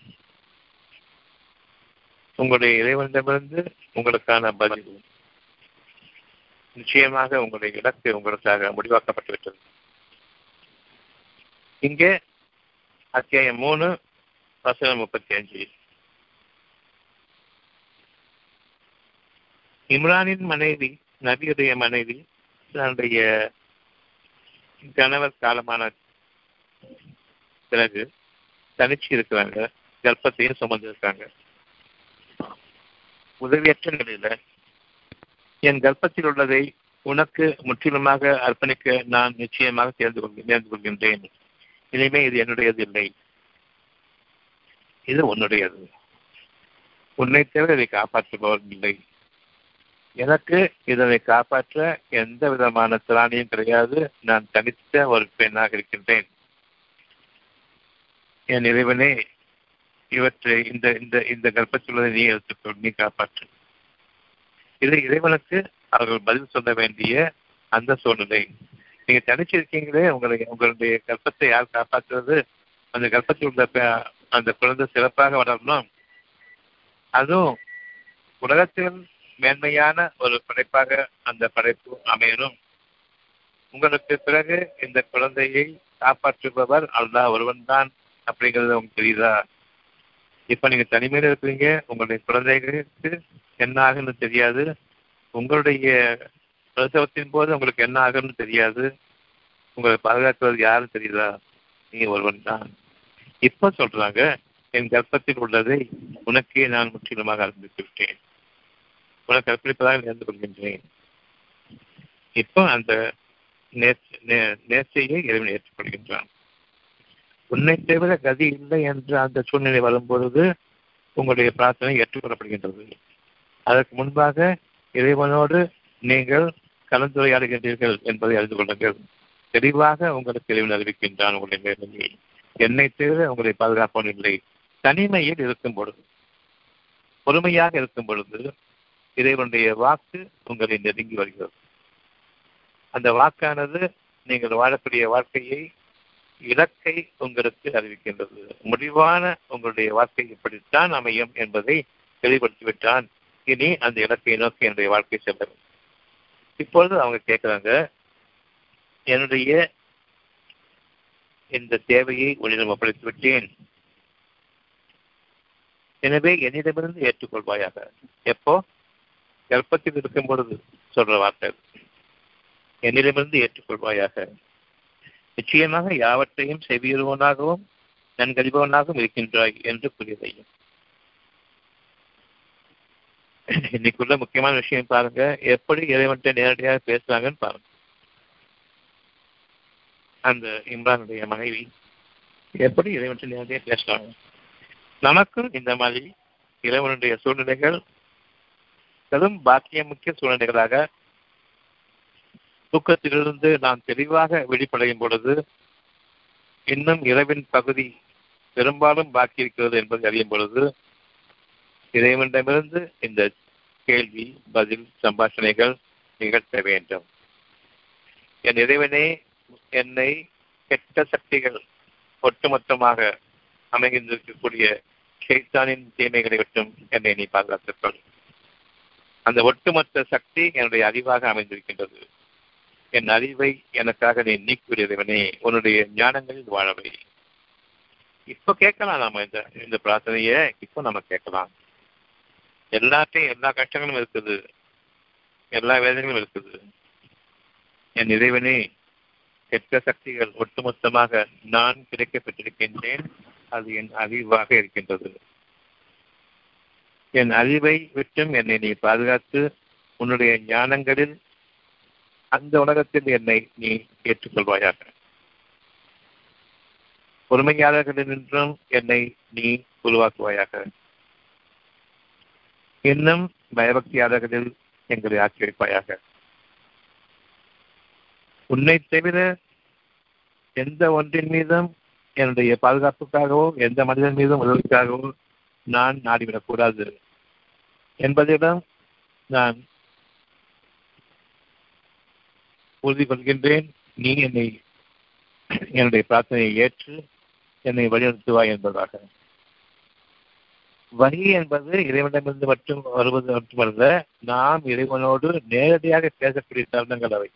உங்களுடைய இறைவனிடமிருந்து உங்களுக்கான பதில். நிச்சயமாக உங்களுடைய இலக்கு உங்களுக்காக முடிவாக்கப்பட்டு விட்டது இங்கே அத்தியாயம் மூணு வசனம் முப்பத்தி அஞ்சு. இம்ரானின் மனைவி நபியுடைய மனைவி தன்னுடைய கணவர் காலமான பிறகு தனிச்சு இருக்கிறாங்க கர்ப்பத்தையும் சுமந்திருக்காங்க உதவியற்ற நிலையில என் கர்ப்பத்தில் உள்ளதை உனக்கு முற்றிலுமாக அர்ப்பணிக்க நான் நிச்சயமாக தேர்ந்து கொள் தேர்ந்து கொள்கின்றேன். இனிமே இது என்னுடையது இல்லை. இது உன்னுடையது. உன்னை தவிர இதை காப்பாற்றுபவர் இல்லை. எனக்கு இதனை காப்பாற்ற எந்த விதமான திராணியும் கிடையாது. நான் தனித்த ஒரு பெண்ணாக இருக்கின்றேன். என் இறைவனே இவற்றை இந்த இந்த இந்த கர்ப்பத்துள்ளதை நீ எடுத்துக்கொள் நீ காப்பாற்று. இது இறைவனுக்கு அவர்கள் பதில் சொல்ல வேண்டிய அந்த சூழ்நிலை. நீங்க தனிச்சிருக்கீங்களே உங்களை உங்களுடைய கர்ப்பத்தை யார் காப்பாற்றுறது? அந்த கர்ப்பத்தில் உள்ள அந்த குழந்தை சிறப்பாக வளரணும். அதுவும் உலகத்தில் மேன்மையான ஒரு படைப்பாக அந்த படைப்பு அமையணும். உங்களுக்கு பிறகு இந்த குழந்தையை காப்பாற்றுபவர் அல்லாஹ் ஒருவன் தான் அப்படிங்கிறது உங்களுக்கு தெரியுதா? இப்ப நீங்க தனிமையில இருக்கிறீங்க உங்களுடைய குழந்தைகளுக்கு என்ன ஆகுன்னு தெரியாது. உங்களுடைய பிரசவத்தின் போது உங்களுக்கு என்ன ஆகுன்னு தெரியாது. உங்களை பாதுகாக்கிறது யாரும் தெரியுதா? நீங்க ஒருவன் தான் இப்ப சொல்றாங்க என் கர்ப்பத்தில் உள்ளதை உனக்கே நான் முற்றிலுமாக ஆரம்பித்து விட்டேன் உனக்கு கற்பிப்பதாக நேர்ந்து கொள்கின்றேன். இப்போ அந்த நேர்ச்சியை இறைவன் ஏற்றுக்கொள்கின்றான் உன்னை தவிர கதி இல்லை என்ற அந்த சூழ்நிலை வரும்பொழுது உங்களுடைய பிரார்த்தனை ஏற்றுக்கொள்ளப்படுகின்றது. அதற்கு முன்பாக இறைவனோடு நீங்கள் கலந்துரையாடுகின்றீர்கள் என்பதை அறிந்து கொள்ளுங்கள். தெளிவாக உங்களுக்கு இறைவன் அறிவிக்கின்றான் உங்களுடைய நேர்மையை என்னை தவிர உங்களை பாதுகாப்பவன் இல்லை. தனிமையில் இருக்கும் பொழுது பொறுமையாக இருக்கும் பொழுது இறைவனுடைய வாக்கு உங்களை நெருங்கி வருகிறது. அந்த வாக்கானது நீங்கள் வாழக்கூடிய வாழ்க்கையை இலக்கை உங்களுக்கு அறிவிக்கின்றது. முடிவான உங்களுடைய வாழ்க்கை இப்படித்தான் அமையும் என்பதை தெளிவுபடுத்திவிட்டான் இனி அந்த இலக்கை நோக்கி என்னுடைய வாழ்க்கை செல்ல இப்பொழுது அவங்க கேட்கிறாங்க என்னுடைய இந்த தேவையை உன்னிடம் ஒப்படைத்து விட்டேன் எனவே என்னிடமிருந்து ஏற்றுக்கொள்வாயாக. எப்போ? கர்ப்பத்தில் இருக்கும் பொழுது சொல்ற வார்த்தை என்னிடமிருந்து ஏற்றுக்கொள்வாயாக. நிச்சயமாக யாவற்றையும் செவியுறுவனாகவும் நன்கறிபவனாகவும் இருக்கின்றாய் என்று கூறியதையும். இன்னைக்குள்ள முக்கியமான விஷயம் பாருங்க. எப்படி இறைவன்கிட்ட நேரடியாக பேசுறாங்கன்னு பாருங்க. அந்த இம்ரானுடைய மனைவி எப்படி இறைவன்கிட்ட நேரடியாக பேசுறாங்க? நமக்கும் இந்த மாதிரி இறைவனுடைய சூழ்நிலைகள் பெரும் பாக்கிய முக்கிய சூழ்நிலைகளாக தூக்கத்திலிருந்து நாம் தெளிவாக வெளிப்படையும் பொழுது இன்னும் இரவின் பகுதி பெரும்பாலும் பாக்கி இருக்கிறது என்பதை அறியும் பொழுது இறைவனிடமிருந்து இந்த கேள்வி பதில் சம்பாஷணைகள் நிகழ்த்த வேண்டும். என் இறைவனே என்னை கெட்ட சக்திகள் ஒட்டுமொத்தமாக அமைகின்றிருக்கக்கூடிய ஷைத்தானின் தீமைகளை விட்டும் என்னை நீ பாதுகாத்துக்கொள் அந்த ஒட்டுமொத்த சக்தி என்னுடைய அறிவாக அமைந்திருக்கின்றது. என் அறிவை எனக்காக நீ நீக்கிவிடுவனே உன்னுடைய ஞானங்களில் வாழவை இப்ப கேட்கலாம் நாம இந்த இந்த பிரார்த்தனைய இப்போ நம்ம கேட்கலாம். எல்லாத்தையும் எல்லா கஷ்டங்களும் இருக்குது. எல்லா வேதனைகளும் இருக்குது. என் இறைவனே கெட்ட சக்திகள் ஒட்டுமொத்தமாக நான் கிடைக்கப்பட்டிருக்கின்றேன். அது என் அறிவாக இருக்கின்றது. என் அறிவை விட்டும் என்னை நீ பாதுகாத்து உன்னுடைய ஞானங்களில் அந்த உலகத்தில் என்னை நீ ஏற்றுக்கொள்வாயாக. பொறுமையாளர்களினின்றும் என்னை நீ உருவாக்குவாயாக. இன்னும் பயபக்தியாளர்களில் எங்களை ஆக்கி வைப்பாயாக உன்னை தவிர எந்த ஒன்றின் மீதும் என்னுடைய பாதுகாப்புக்காகவோ எந்த மனிதன் மீதும் உதவிக்காகவோ நான் நாடிவிடக்கூடாது. என்பதிடம் நான் உறுதி கொள்கின்றேன் நீ என்னை என்னுடைய பிரார்த்தனையை ஏற்று என்னை வழிநடத்துவாய் என்பதாக. வரி என்பது இறைவனிடமிருந்து மட்டும் வருவது மட்டுமல்ல நாம் இறைவனோடு நேரடியாக பேசக்கூடிய தருணங்கள் அவை.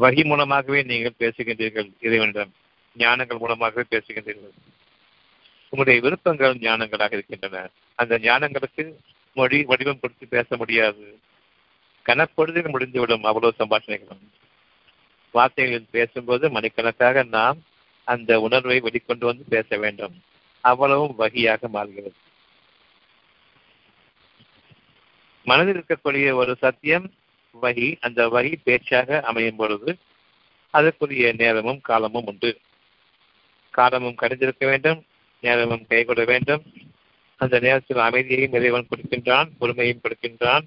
வகி மூலமாகவே நீங்கள் பேசுகின்றீர்கள் இறைவனிடம். ஞானங்கள் மூலமாகவே பேசுகின்றீர்கள். உங்களுடைய விருப்பங்கள் ஞானங்களாக இருக்கின்றன. அந்த ஞானங்களுக்கு மொழி வடிவம் கொடுத்து பேச முடியாது. கனப்பொழுதில் முடிந்துவிடும் அவ்வளவு சம்பாஷணைகளும். வார்த்தைகளில் பேசும்போது மணிக்கணக்காக நாம் அந்த உணர்வை வெளிக்கொண்டு வந்து பேச வேண்டும். அவ்வளவும் வகையாக மாறுகிறது. மனதில் இருக்கக்கூடிய ஒரு சத்தியம் வகி அந்த வகி பேச்சாக அமையும் பொழுது அதற்குரிய நேரமும் காலமும் உண்டு. காலமும் கடிந்திருக்க வேண்டும். நேரமும் கைகொள்ள வேண்டும். அந்த நேரத்தில் அமைதியையும் இறைவன் கொடுக்கின்றான் பொறுமையும் கொடுக்கின்றான்.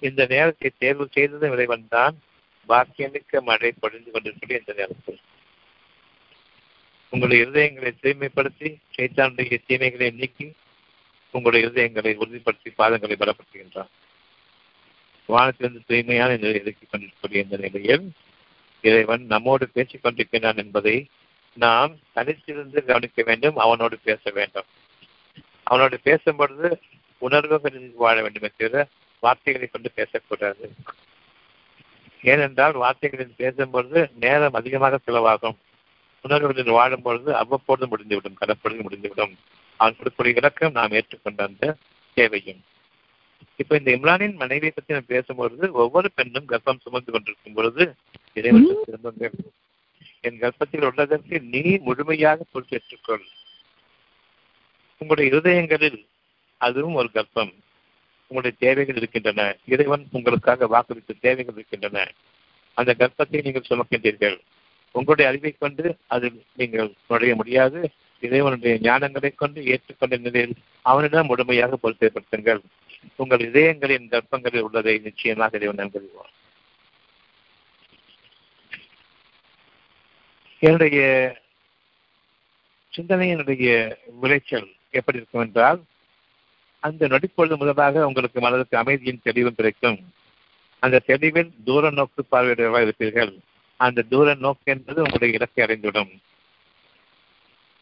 இந்த நேரத்தை தேர்வு செய்ததும் இறைவன் தான். பாக்கியமிக்க மழை பொழிந்து கொண்டிருக்கிறது இந்த நேரத்தில். உங்களுடைய இருதயங்களை தூய்மைப்படுத்தி சைத்தானுடைய தீமைகளை நீக்கி உங்களுடைய இருதயங்களை உறுதிப்படுத்தி பாதங்களை பலப்படுத்துகின்றான். வானத்திலிருந்து தூய்மையான நிலை இறக்கிக் கொண்டிருக்கக்கூடிய இந்த நிலையில் இறைவன் நம்மோடு பேசிக் கொண்டிருக்கிறான் என்பதை நாம் தனித்திருந்து கவனிக்க வேண்டும் அவனோடு பேச வேண்டும். அவனோடு பேசும் பொழுது உணர்வுகளில் வாழ வேண்டுமே தவிர வார்த்தைகளை கொண்டு பேசக்கூடாது. ஏனென்றால் வார்த்தைகளில் பேசும்பொழுது நேரம் அதிகமாக செலவாகும். உணர்வுகளில் வாழும் பொழுது அவ்வப்பொழுது முடிந்துவிடும் கடப்பொழுது முடிந்துவிடும். அவன் கொடுக்கக்கூடிய இலக்கம் நாம் ஏற்றுக்கொண்ட அந்த தேவையும். இப்ப இந்த இம்ரானின் மனைவியை பற்றி நான் பேசும்பொழுது ஒவ்வொரு பெண்ணும் கர்ப்பம் சுமந்து கொண்டிருக்கும் பொழுது இறைவன் திரும்புங்கள் என் கர்ப்பத்தில் உள்ளதற்கு நீ முழுமையாக பொறுப்பேற்றுக்கொள். உங்களுடைய இருதயங்களில் அதுவும் ஒரு கர்ப்பம். உங்களுடைய தேவைகள் இருக்கின்றன. இறைவன் உங்களுக்காக வாக்களித்த தேவைகள் இருக்கின்றன. அந்த கர்ப்பத்தை நீங்கள் சுமக்கின்றீர்கள். உங்களுடைய அறிவை கொண்டு அதில் நீங்கள் நுழைய முடியாது. இறைவனுடைய ஞானங்களை கொண்டு ஏற்றுக்கொண்ட நிலையில் அவனிடம் முழுமையாக பொறுப்பேற்படுத்துங்கள். உங்கள் இதயங்களின் கர்ப்பங்களில் உள்ளதை நிச்சயமாக இறைவன் நன்கறிவான் என்னுடைய சிந்தனையினுடைய விளைச்சல் எப்படி இருக்கும் என்றால் அந்த நொடிப்பொழுது முதலாக உங்களுக்கு மனதுக்கு அமைதியின் தெளிவும் கிடைக்கும். அந்த தெளிவில் தூர நோக்கு பார்வையுடையவராக இருப்பீர்கள் அந்த தூர நோக்கு என்பது உங்களுடைய இலக்கை அடைந்துவிடும்.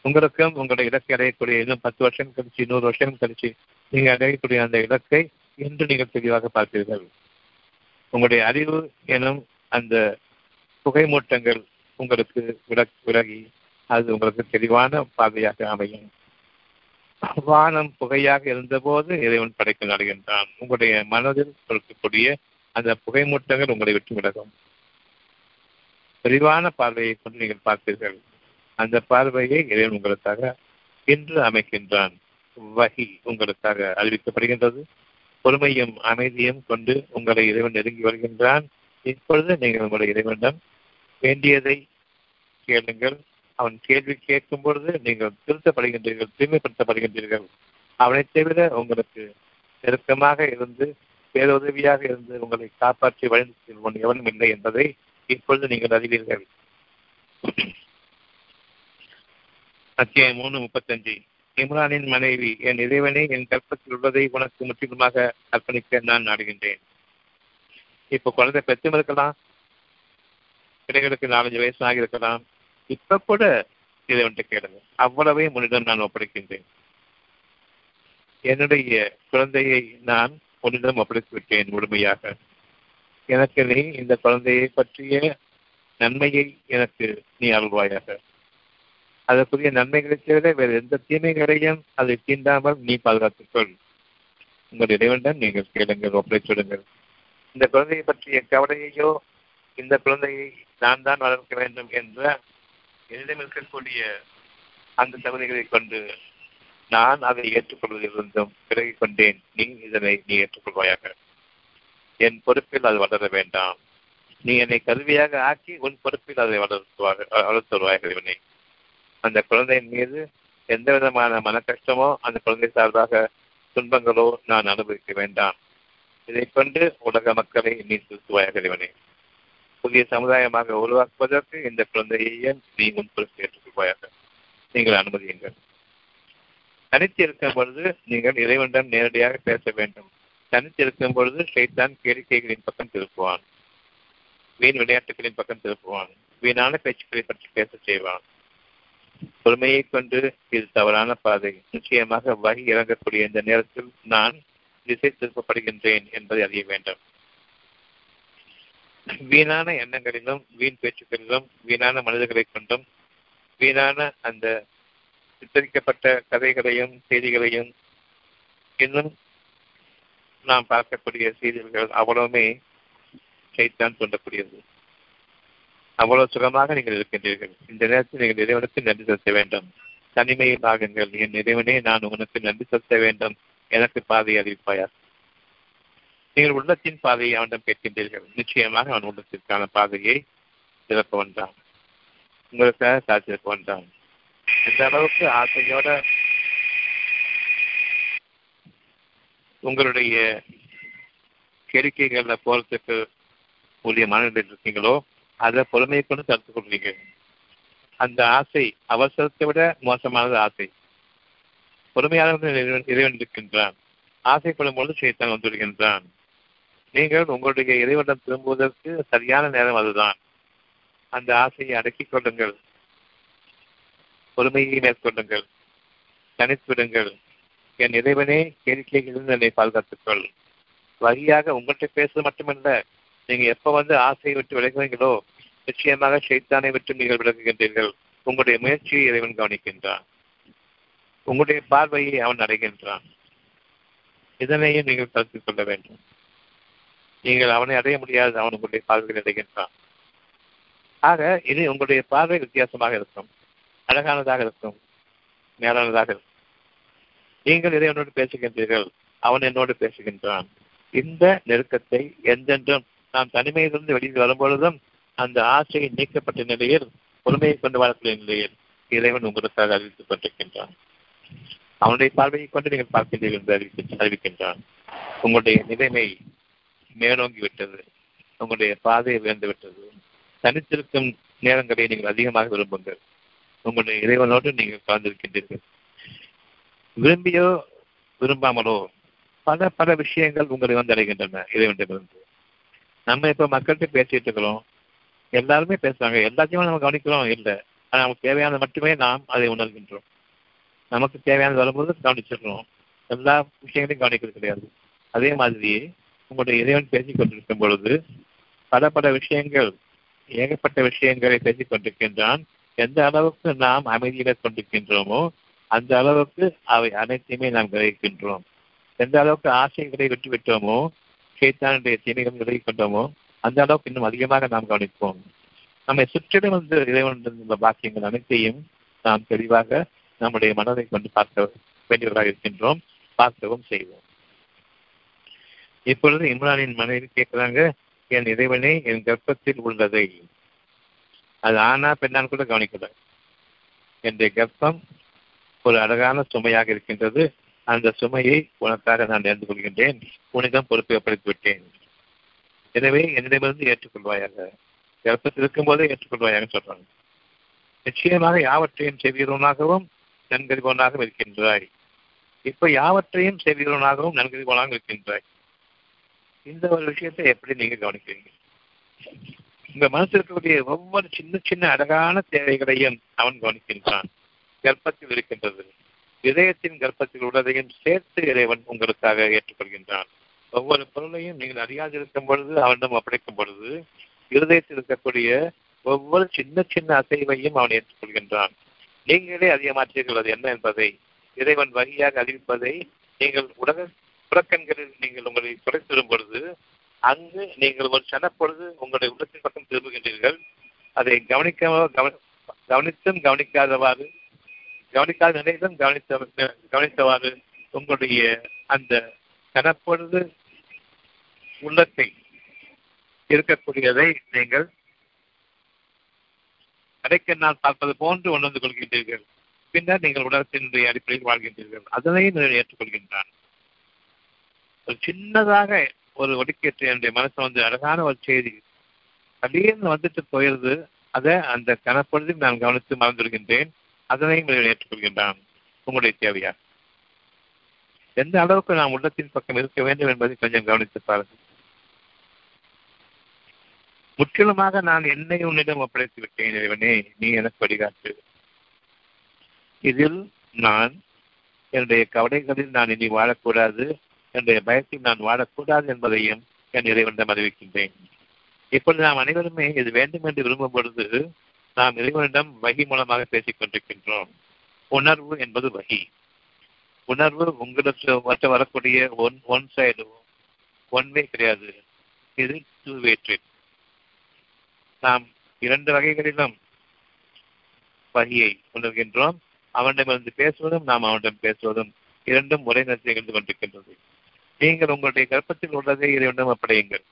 உங்களுக்கும் உங்களுடைய இலக்கை அடையக்கூடிய இன்னும் பத்து வருஷம் கழிச்சு நூறு வருஷம் கழிச்சு நீங்க அடையக்கூடிய அந்த இலக்கை இன்று நீங்கள் தெளிவாக பார்ப்பீர்கள். உங்களுடைய அறிவு எனும் அந்த புகைமூட்டங்கள் உங்களுக்கு விலகி அது உங்களுக்கு தெளிவான பார்வையாக அமையும். வானம் புகையாக இருந்தபோது இறைவன் படைக்க நடுகின்றான். உங்களுடைய மனதில் கொடுக்கக்கூடிய அந்த புகைமூட்டங்கள் உங்களை விட்டு விலகும். தெளிவான பார்வையை கொண்டு நீங்கள் பார்த்தீர்கள். அந்த பார்வையை இறைவன் உங்களுக்காக இன்று அமைக்கின்றான். வகி உங்களுக்காக அறிவிக்கப்படுகின்றது. பொறுமையும் அமைதியும் கொண்டு உங்களை இறைவன் நெருங்கி வருகின்றான். இப்பொழுது நீங்கள் உங்களுடைய இறைவனிடம் வேண்டியதை கேளுங்கள். அவன் கேள்வி கேட்கும் பொழுது நீங்கள் திருத்தப்படுகின்றீர்கள் தூய்மைப்படுத்தப்படுகின்றீர்கள். அவனை தவிர உங்களுக்கு நெருக்கமாக இருந்து பேருதவியாக இருந்து உங்களை காப்பாற்றி வழிந்து செல்வன் எவனும் இல்லை என்பதை இப்பொழுது நீங்கள் அறிவீர்கள். அத்தியாயம் மூணு முப்பத்தஞ்சு. இம்ரானின் மனைவி என் இறைவனை என் கற்பத்தில் உள்ளதை உனக்கு முற்றிலுமாக அர்ப்பணிக்க நான் நாடுகின்றேன். இப்போ குழந்தை பெற்றும் இருக்கலாம் பிள்ளைகளுக்கு நாலஞ்சு வயசு ஆகியிருக்கலாம். இப்ப கூட இறைவன்ட்டு கேளுங்க. அவ்வளவே உன்னிடம் நான் ஒப்படைக்கின்றேன். என்னுடைய குழந்தையை நான் உன்னிடம் ஒப்படைத்து விட்டேன் முழுமையாக. எனக்கு நீ இந்த குழந்தையை பற்றிய நன்மையை எனக்கு நீ அருள்வாயாக. அதற்குரிய நன்மைகளை தவிர வேறு எந்த தீமைகளையும் அதை தீண்டாமல் நீ பாதுகாத்துக்கொள் உங்கள் இறைவனிடம் நீங்கள் கேளுங்கள் ஒப்படைச்சுடுங்கள் இந்த குழந்தையை பற்றிய கவலையையோ இந்த குழந்தையை நான் தான் வளர்க்க வேண்டும் என்ற என்னிடம் இருக்கக்கூடிய அந்த தகுதிகளை கொண்டு நான் அதை ஏற்றுக்கொள்வதிலிருந்தும் விலகிக் கொண்டேன். நீ இதனை நீ ஏற்றுக்கொள்வாயாக. என் பொறுப்பில் அது வளர வேண்டாம். நீ என்னை கருவியாக ஆக்கி உன் பொறுப்பில் அதை வளர்த்துவாக வளர்த்துவாயாக இவனை. அந்த குழந்தையின் மீது எந்த விதமான மன கஷ்டமோ அந்த குழந்தை சார்பாக துன்பங்களோ நான் அனுபவிக்க வேண்டாம். இதை கொண்டு உலக மக்களை நீ திருத்துவாயாக இவனை. புதிய சமுதாயமாக உருவாக்குவதற்கு இந்த குழந்தையை நீ முன்பொருள் நீங்கள் அனுமதியுங்கள். தனித்து இருக்கும் பொழுது நீங்கள் இறைவனிடம் நேரடியாக பேச வேண்டும். தனித்து இருக்கும் பொழுது ஷைத்தான் கேளிக்கைகளின் பக்கம் திருப்புவான். வீண் விளையாட்டுகளின் பக்கம் திருப்புவான். வீணான பேச்சுக்களை பற்றி பேச செய்வான். பொறுமையை கொண்டு இது தவறான பாதை. நிச்சயமாக வகி இறங்கக்கூடிய இந்த நேரத்தில் நான் திசை திருப்பப்படுகின்றேன் என்பதை அறிய வேண்டும். வீணான எண்ணங்களிலும் வீண் பேச்சுக்களிலும் வீணான மனிதர்களை கொண்டும் வீணான அந்த சித்தரிக்கப்பட்ட கதைகளையும் செய்திகளையும் இன்னும் நாம் பார்க்கக்கூடிய செய்திகள் அவ்வளவுமே சைத்தான் தூண்டக்கூடியது. அவ்வளவு சுகமாக நீங்கள் இருக்கின்றீர்கள். இந்த நேரத்தில் நீங்கள் இறைவனுக்கு நன்றி செலுத்த வேண்டும். தனிமையில் ஆகுங்கள். என் இறைவனே நான் உனக்கு நன்றி செலுத்த வேண்டும். எனக்கு பாதை அறிவிப்பாயா நீங்கள் உள்ளத்தின் பாதையை அவனிடம் கேட்கின்றீர்கள். நிச்சயமாக அவன் உள்ளத்திற்கான பாதையை திறப்பவன் தான் உங்களுக்காக காத்திருப்பவன் தான் இந்த அளவுக்கு ஆசையோட உங்களுடைய கேளிக்கைகள்ல போறதுக்கு உரிய மனநிலையில் இருக்கீங்களோ அதை பொறுமையை கொண்டு தடுத்து கொள்வீங்க அந்த ஆசை அவசரத்தை விட மோசமானது ஆசை. பொறுமையாளர்கள் இறைவன் இருக்கின்றான். ஆசைப்படும் பொழுது செய்தான் வந்துவிடுகின்றான். நீங்கள் உங்களுடைய இறைவனம் திரும்புவதற்கு சரியான நேரம் அதுதான். அந்த ஆசையை அடக்கிக் கொள்ளுங்கள். பொறுமையை மேற்கொள்ளுங்கள். தனித்துவிடுங்கள் என் இறைவனே கேளிக்கைகளிலிருந்து என்னை பாதுகாத்துக்கொள். வழியாக உங்கள்கிட்ட பேசுவது மட்டுமல்ல நீங்க எப்ப வந்து ஆசையை விட்டு விலகுவீங்களோ நிச்சயமாக சைத்தானை விட்டு நீங்கள் விலகுகின்றீர்கள். உங்களுடைய முயற்சியை இறைவன் கவனிக்கின்றான். உங்களுடைய பார்வையை அவன் அடைகின்றான். இதனையும் நீங்கள் கருத்தில் கொள்ள வேண்டும். நீங்கள் அவனை அடைய முடியாது அவன் உங்களுடைய பார்வையில் அடைகின்றான் ஆக இது உங்களுடைய பார்வை வித்தியாசமாக இருக்கும். அழகானதாக இருக்கும். மேலானதாக இருக்கும். நீங்கள் இறைவனோடு பேசுகின்றீர்கள். அவன் என்னோடு பேசுகின்றான். இந்த நெருக்கத்தை எந்தென்றும் நாம் தனிமையிலிருந்து வெளியில் வரும்பொழுதும் அந்த ஆசை நீக்கப்பட்ட நிலையில் பொறுமையை கொண்டு வாழக்கூடிய நிலையில் இறைவன் உங்களுக்காக அறிவித்துக் கொண்டிருக்கின்றான். அவனுடைய பார்வையை கொண்டு நீங்கள் பார்க்கின்றீர்கள் என்று அறிவிக்கின்றான். உங்களுடைய நிலைமை மேலோங்கி விட்டது உங்களுடைய பாதை உயர்ந்து விட்டது தனித்திருக்கும் நேரங்களை நீங்கள் அதிகமாக விரும்புங்கள். உங்களுடைய இறைவனோடு நீங்கள் கலந்திருக்கின்றீர்கள். விரும்பியோ விரும்பாமலோ பல பல விஷயங்கள் உங்களை வந்து அடைகின்றன இறைவனிடமிருந்து. நம்ம இப்ப மக்கள்கிட்ட பேசிட்டு இருக்கிறோம். எல்லாருமே பேசுறாங்க. எல்லாத்தையும் நம்ம கவனிக்கிறோம். இல்லை. ஆனா நமக்கு தேவையானது மட்டுமே நாம் அதை உணர்கின்றோம். நமக்கு தேவையானது வரும்போது கவனிச்சிடணும் எல்லா விஷயங்களையும் கவனிக்கிறது கிடையாது. அதே மாதிரி உங்களுடைய இறைவன் பேசிக் கொண்டிருக்கும் பொழுது பல பல விஷயங்கள் ஏகப்பட்ட விஷயங்களை பேசிக் கொண்டிருக்கின்றான். எந்த அளவுக்கு நாம் அமைதியில கொண்டிருக்கின்றோமோ அந்த அளவுக்கு அவை அனைத்தையுமே நாம் கிரகிக்கின்றோம். எந்த அளவுக்கு ஆசைகளை விட்டுவிட்டோமோ சேத்தானுடைய தீமைகள் விலகி கொண்டோமோ அந்த அளவுக்கு இன்னும் அதிகமாக நாம் கவனிப்போம். நம்மை சுற்றிலும் வந்து இறைவன் பாக்கியங்கள் அனைத்தையும் நாம் தெளிவாக நம்முடைய மனதை கொண்டு பார்க்க வேண்டியவர்களாக இருக்கின்றோம் பார்க்கவும் செய்வோம். இப்பொழுது இம்ரானின் மனைவி கேட்கிறாங்க என் இறைவனே என் கர்ப்பத்தில் உள்ளதை. அது ஆனா பெண்ணான் கூட கவனிக்கல. என்னுடைய கர்ப்பம் ஒரு அழகான சுமையாக இருக்கின்றது. அந்த சுமையை உனக்காக நான் நேர்ந்து கொள்கின்றேன். உன்னிடம் பொறுப்பை ஒப்படைத்து விட்டேன். எனவே என்னிடமிருந்து ஏற்றுக்கொள்வாயாக. கர்ப்பத்தில் இருக்கும் போதே ஏற்றுக்கொள்வாயாக சொல்றாங்க. நிச்சயமாக யாவற்றையும் செய்கிறவனாகவும் நன்கறிபவனாகவும் இருக்கின்றாய். இப்ப யாவற்றையும் செய்கிறவனாகவும் நன்கறிபவனாகவும் இருக்கின்றாய். இந்த ஒரு விஷயத்தை எப்படி நீங்க கவனிக்கிறீங்க? உங்க மனசு இருக்கக்கூடிய ஒவ்வொரு சின்ன சின்ன அழகான தேவைகளையும் அவன் கவனிக்கின்றான். கர்ப்பத்தில் இருக்கின்றது. இதயத்தின் கர்ப்பத்தில் உள்ளதையும் சேர்த்து இறைவன் உங்களுக்காக ஏற்றுக்கொள்கின்றான். ஒவ்வொரு பொருளையும் நீங்கள் அறியாதிருக்கும் பொழுது அவனிடம் ஒப்படைக்கும் பொழுது இருதயத்தில் இருக்கக்கூடிய ஒவ்வொரு சின்ன சின்ன அசைவையும் அவன் ஏற்றுக்கொள்கின்றான். நீங்களே அதிகமாற்றீர்கள் அது என்ன என்பதை இறைவன் வழியாக அறிவிப்பதை நீங்கள் உலக புறக்கண்களில் நீங்கள் உங்களை குறைத்திடும் பொழுது அங்கு நீங்கள் ஒரு சனப்பொழுது உங்களுடைய உள்ளத்தின் பக்கம் திரும்புகின்றீர்கள். அதை கவனிக்க கவனித்தும் கவனிக்காதவாறு கவனிக்காத நிலையிலும் கவனித்த கவனித்தவாறு உங்களுடைய அந்த கனப்பொழுது உள்ளத்தை இருக்கக்கூடியதை நீங்கள் அடைக்கண்ணால் பார்ப்பது போன்று உணர்ந்து கொள்கின்றீர்கள். பின்னர் நீங்கள் உலகத்தினுடைய அடிப்படையில் வாழ்கின்றீர்கள். அதனையும் ஏற்றுக்கொள்கின்றான். ஒரு சின்னதாக ஒரு ஒடுக்கேற்று என்னுடைய மனசு வந்து அழகான ஒரு செய்தி. அப்படின்னு வந்துட்டு போயிருது. அதை அந்த கனப்பொழுதில் நான் கவனித்து மறந்துவிடுகின்றேன். அதனையும் ஏற்றுக்கொள்கின்றான். உங்களுடைய தேவையா எந்த அளவுக்கு நாம் உள்ளத்தின் பக்கம் இருக்க வேண்டும் என்பதை கொஞ்சம் கவனித்து பாருங்கள். முற்றிலுமாக நான் என்னை உன்னிடம் ஒப்படைத்து விட்டேன் இறைவனே. நீ எனக்கு வழிகாட்டு. இதில் நான் என்னுடைய கவலைகளில் நான் இனி வாழக்கூடாது. என்னுடைய பயத்தில் நான் வாழக்கூடாது என்பதையும் என் இறைவனிடம் அறிவிக்கின்றேன். இப்பொழுது நாம் அனைவருமே இது வேண்டும் என்று விரும்பும் பொழுது நாம் இறைவனிடம் வகி மூலமாக பேசிக் கொண்டிருக்கின்றோம். உணர்வு என்பது வகி. உணர்வு உங்களுக்கு மற்ற வரக்கூடிய one one side one way கிடையாது. இது டூ வே ட்ரிப் நாம் இரண்டு வகைகளிலும் வகையை உணர்கின்றோம். அவனிடமிருந்து பேசுவதும் நாம் அவனிடம் பேசுவதும் இரண்டும் ஒரே நேரத்தில் இருந்து கொண்டிருக்கின்றது. நீங்கள் உங்களுடைய கர்ப்பத்தில் உள்ளதை இறைவனிடம் ஒப்படையுங்கள்.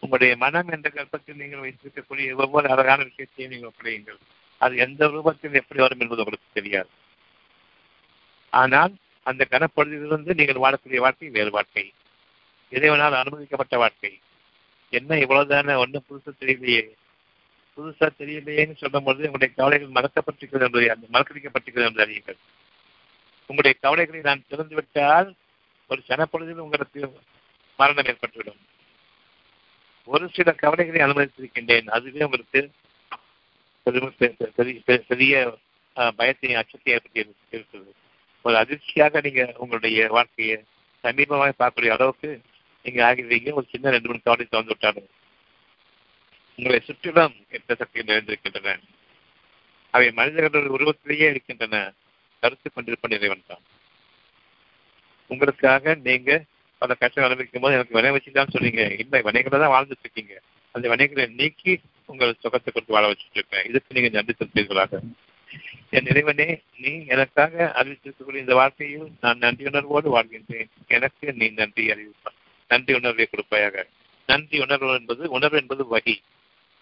உங்களுடைய மனம் என்ற கர்ப்பத்தில் நீங்கள் வைத்திருக்கக்கூடிய ஒவ்வொரு அழகான விஷயத்தையும் நீங்கள் ஒப்படையுங்கள். அது எந்த ரூபத்தில் எப்படி வரும் என்பது உங்களுக்கு தெரியாது. ஆனால் அந்த கனப்பொழுதிலிருந்து நீங்கள் வாழக்கூடிய வாழ்க்கை வேறு வாழ்க்கை. இறைவனால் அனுமதிக்கப்பட்ட வாழ்க்கை. என்ன இவ்வளவுதான? ஒன்றும் புதுசா தெரியலையே. புதுசா தெரியலையேன்னு சொல்லும் பொழுது உங்களுடைய கவலைகள் மறக்கப்பட்டிருக்கிறது என்பதை மறக்கடிக்கப்பட்டிருக்கிறது என்று அறியுங்கள். உங்களுடைய கவலைகளை நான் திறந்துவிட்டால் ஒரு சனப்பொழுதில் உங்களுக்கு மரணம் ஏற்பட்டுவிடும். ஒரு சில கவலைகளை அனுமதித்திருக்கின்றேன் அதுவே உங்களுக்கு பெரிய பயத்தையும் அச்சத்தை ஏற்படுத்தி இருக்கிறது. ஒரு அதிர்ச்சியாக நீங்க உங்களுடைய வாழ்க்கையை சமீபமாக பார்க்கக்கூடிய அளவுக்கு நீங்க ஆகிறீங்க ஒரு சின்ன ரெண்டு மூணு கவலை திறந்து விட்டாலும் உங்களை சுற்றிலும் எட்ட சக்திகள் நிறைந்திருக்கின்றன. அவை மனிதர்களுடைய உருவத்திலேயே இருக்கின்றன. கருத்து கொண்டிருப்ப இறைவன் தான். உங்களுக்காக நீங்க பல கஷ்டம் அனுபவிக்கும் போது எனக்கு வினை வச்சுதான் சொல்றீங்க இல்லை வினைகளை தான் வாழ்ந்துட்டு இருக்கீங்க அந்த வினைகளை நீக்கி உங்கள் சுகத்தை கொடுத்து வாழ வச்சுட்டு இருப்பேன் இதுக்கு நீங்க நன்றி செலுத்தீர்களாக என் இறைவனே நீ எனக்காக அறிவித்திருக்கக்கூடிய இந்த வாழ்க்கையில் நான் நன்றி உணர்வோடு வாழ்கின்றேன். எனக்கு நீ நன்றி அறிவிப்பா நன்றி உணர்வை கொடுப்பாயாக. நன்றி உணர்வு என்பது உணர்வு என்பது வகி.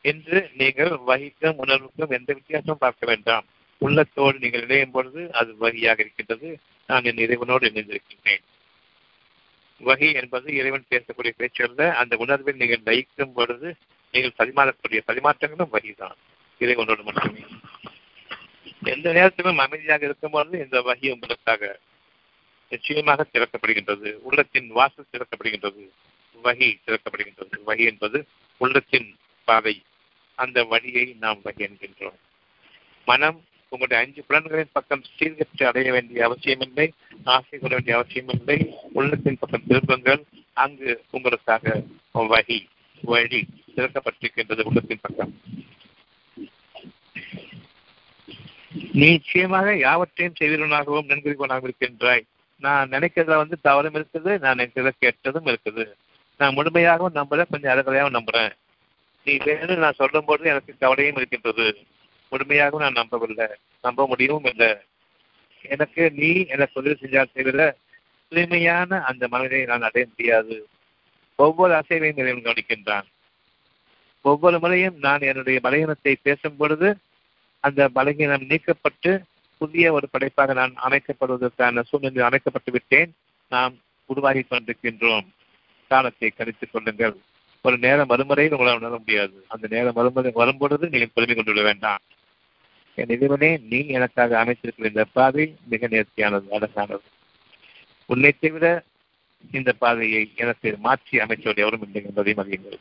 என்று நீங்கள் வகிக்கும் உணர்வுக்கும் எந்த வித்தியாசமும் பார்க்க வேண்டாம். உள்ளத்தோடு நீங்கள் இணையும் பொழுது அது வகியாக இருக்கின்றது. நான் என் இறைவனோடு இணைந்திருக்கின்றேன். வகை என்பது இறைவன் பேசக்கூடிய பேச்சு அல்ல அந்த உணர்வில் நீங்கள் லயிக்கும் பொழுது நீங்கள் பரிமாறக்கூடிய பரிமாற்றங்களும் வகிதான். இறைவனோடு மட்டுமே. எந்த நேரத்திலும் அமைதியாக இருக்கும் பொழுது இந்த வகை உங்களுக்காக நிச்சயமாக திறக்கப்படுகின்றது. உள்ளத்தின் வாசல் திறக்கப்படுகின்றது. வகை திறக்கப்படுகின்றது. வகை என்பது உள்ளத்தின் பாதை. அந்த வழியை நாம் வகி என்கின்றோம். மனம் உங்களுடைய அஞ்சு புலன்களின் பக்கம் சீர்கற்று அடைய வேண்டிய அவசியமில்லை ஆசை கொள்ள வேண்டிய அவசியமில்லை உள்ளத்தின் பக்கம் திருப்பங்கள் அங்கு உங்களுக்காக வகி வழி திறக்கப்பட்டிருக்கின்றது உள்ளத்தின் பக்கம். நிச்சயமாக யாவற்றையும் செய்வீர்களாகவும் நன்கறிவனாகவும் இருக்கின்றாய். நான் நினைக்கிறதுல வந்து தவறும் இருக்குது நான் நினைக்கிறத கேட்டதும் இருக்குது. நான் முழுமையாகவும் நம்புறேன் கொஞ்சம் அறகுறையாகவும் நம்புறேன். நீ வேணும் நான் சொல்லும் போது எனக்கு கவலையும் இருக்கின்றது. முழுமையாகவும் நான் நம்பவில்லை. நம்ப முடியவும் இல்லை எனக்கு நீ எனக்கு உதவி செஞ்சால் தவிர தூய்மையான அந்த மனதை நான் அடைய முடியாது. ஒவ்வொரு அசைவையும் இறைவன் கவனிக்கின்றான். ஒவ்வொரு முறையும் நான் என்னுடைய பலகீனத்தை பேசும் பொழுது அந்த பலகீனம் நீக்கப்பட்டு புதிய ஒரு படைப்பாக நான் அமைக்கப்படுவதற்கான சூழ்நிலை அமைக்கப்பட்டு விட்டேன். நாம் உருவாகி கொண்டிருக்கின்றோம். காலத்தை கணித்துக் கொள்ளுங்கள். ஒரு நேரம் மறுமுறையில் உங்களால் உணர முடியாது. அந்த நேரம் மறுமுறை வரும்பொழுது நீங்கள் பெருமை கொண்டு விட வேண்டாம். என் இறைவனே நீ எனக்காக அமைத்திருக்கிற இந்த பாதை மிக நேர்த்தியானது அழகானது. உன்னை தவிர இந்த பாதையை எனக்கு மாற்றி அமைச்சோடு எவரும் இல்லை என்பதையும் அறியுங்கள்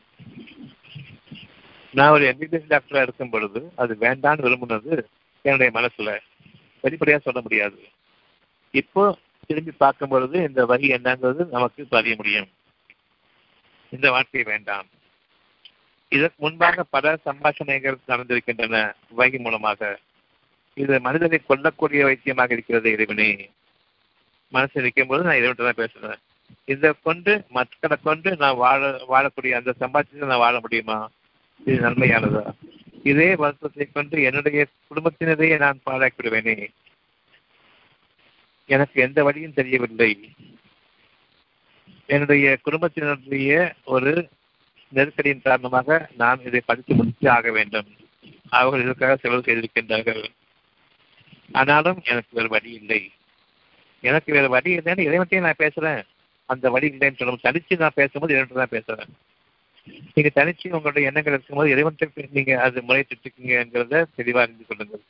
நான் ஒரு எம்பிபிஎஸ் டாக்டரா இருக்கும் பொழுது அது வேண்டான்னு விரும்புனது என்னுடைய மனசுல வெளிப்படையா சொல்ல முடியாது. இப்போ திரும்பி பார்க்கும் பொழுது இந்த வழி என்னங்கிறது நமக்கு அறிய முடியும். இந்த வாழ்க்கை வேண்டாம். இதற்கு முன்பாக பல சம்பாஷணைகள் நடந்திருக்கின்றன வகி மூலமாக. இது மனிதனை கொல்லக்கூடிய வைத்தியமாக இருக்கிறது இறைவனே. மனசு நிற்கும் போது நான் இறைவன் தான் பேசுறேன் இதை கொண்டு மக்களை கொண்டு நான் வாழ வாழக்கூடிய அந்த சம்பாத்தியத்தை நான் வாழ முடியுமா? இது நன்மையானதா? இதே வருத்தத்தை கொண்டு என்னுடைய குடும்பத்தினரையே நான் பாழாக்கிவிடுவேனே. எனக்கு எந்த வழியும் தெரியவில்லை. என்னுடைய குடும்பத்தினருடைய ஒரு நெருக்கடியின் காரணமாக நான் இதை படித்து முடித்து ஆக வேண்டும். அவர்கள் இதற்காக செலவு செய்திருக்கின்றார்கள். ஆனாலும் எனக்கு வேறு வழி இல்லை. எனக்கு வேறு வழி இல்லைன்னு இறைவன்ட்டையும் நான் பேசுறேன். அந்த வழி இல்லைன்னு சொல்லும் தனிச்சு நான் பேசும்போது இறைவன் தான் பேசுறேன். நீங்க தனிச்சு உங்களுடைய எண்ணங்கள் இருக்கும்போது இறைவன்கிட்ட நீங்க அது முறையிட்டு தெளிவாக தெளிவா அறிந்து கொள்ளுங்கள்.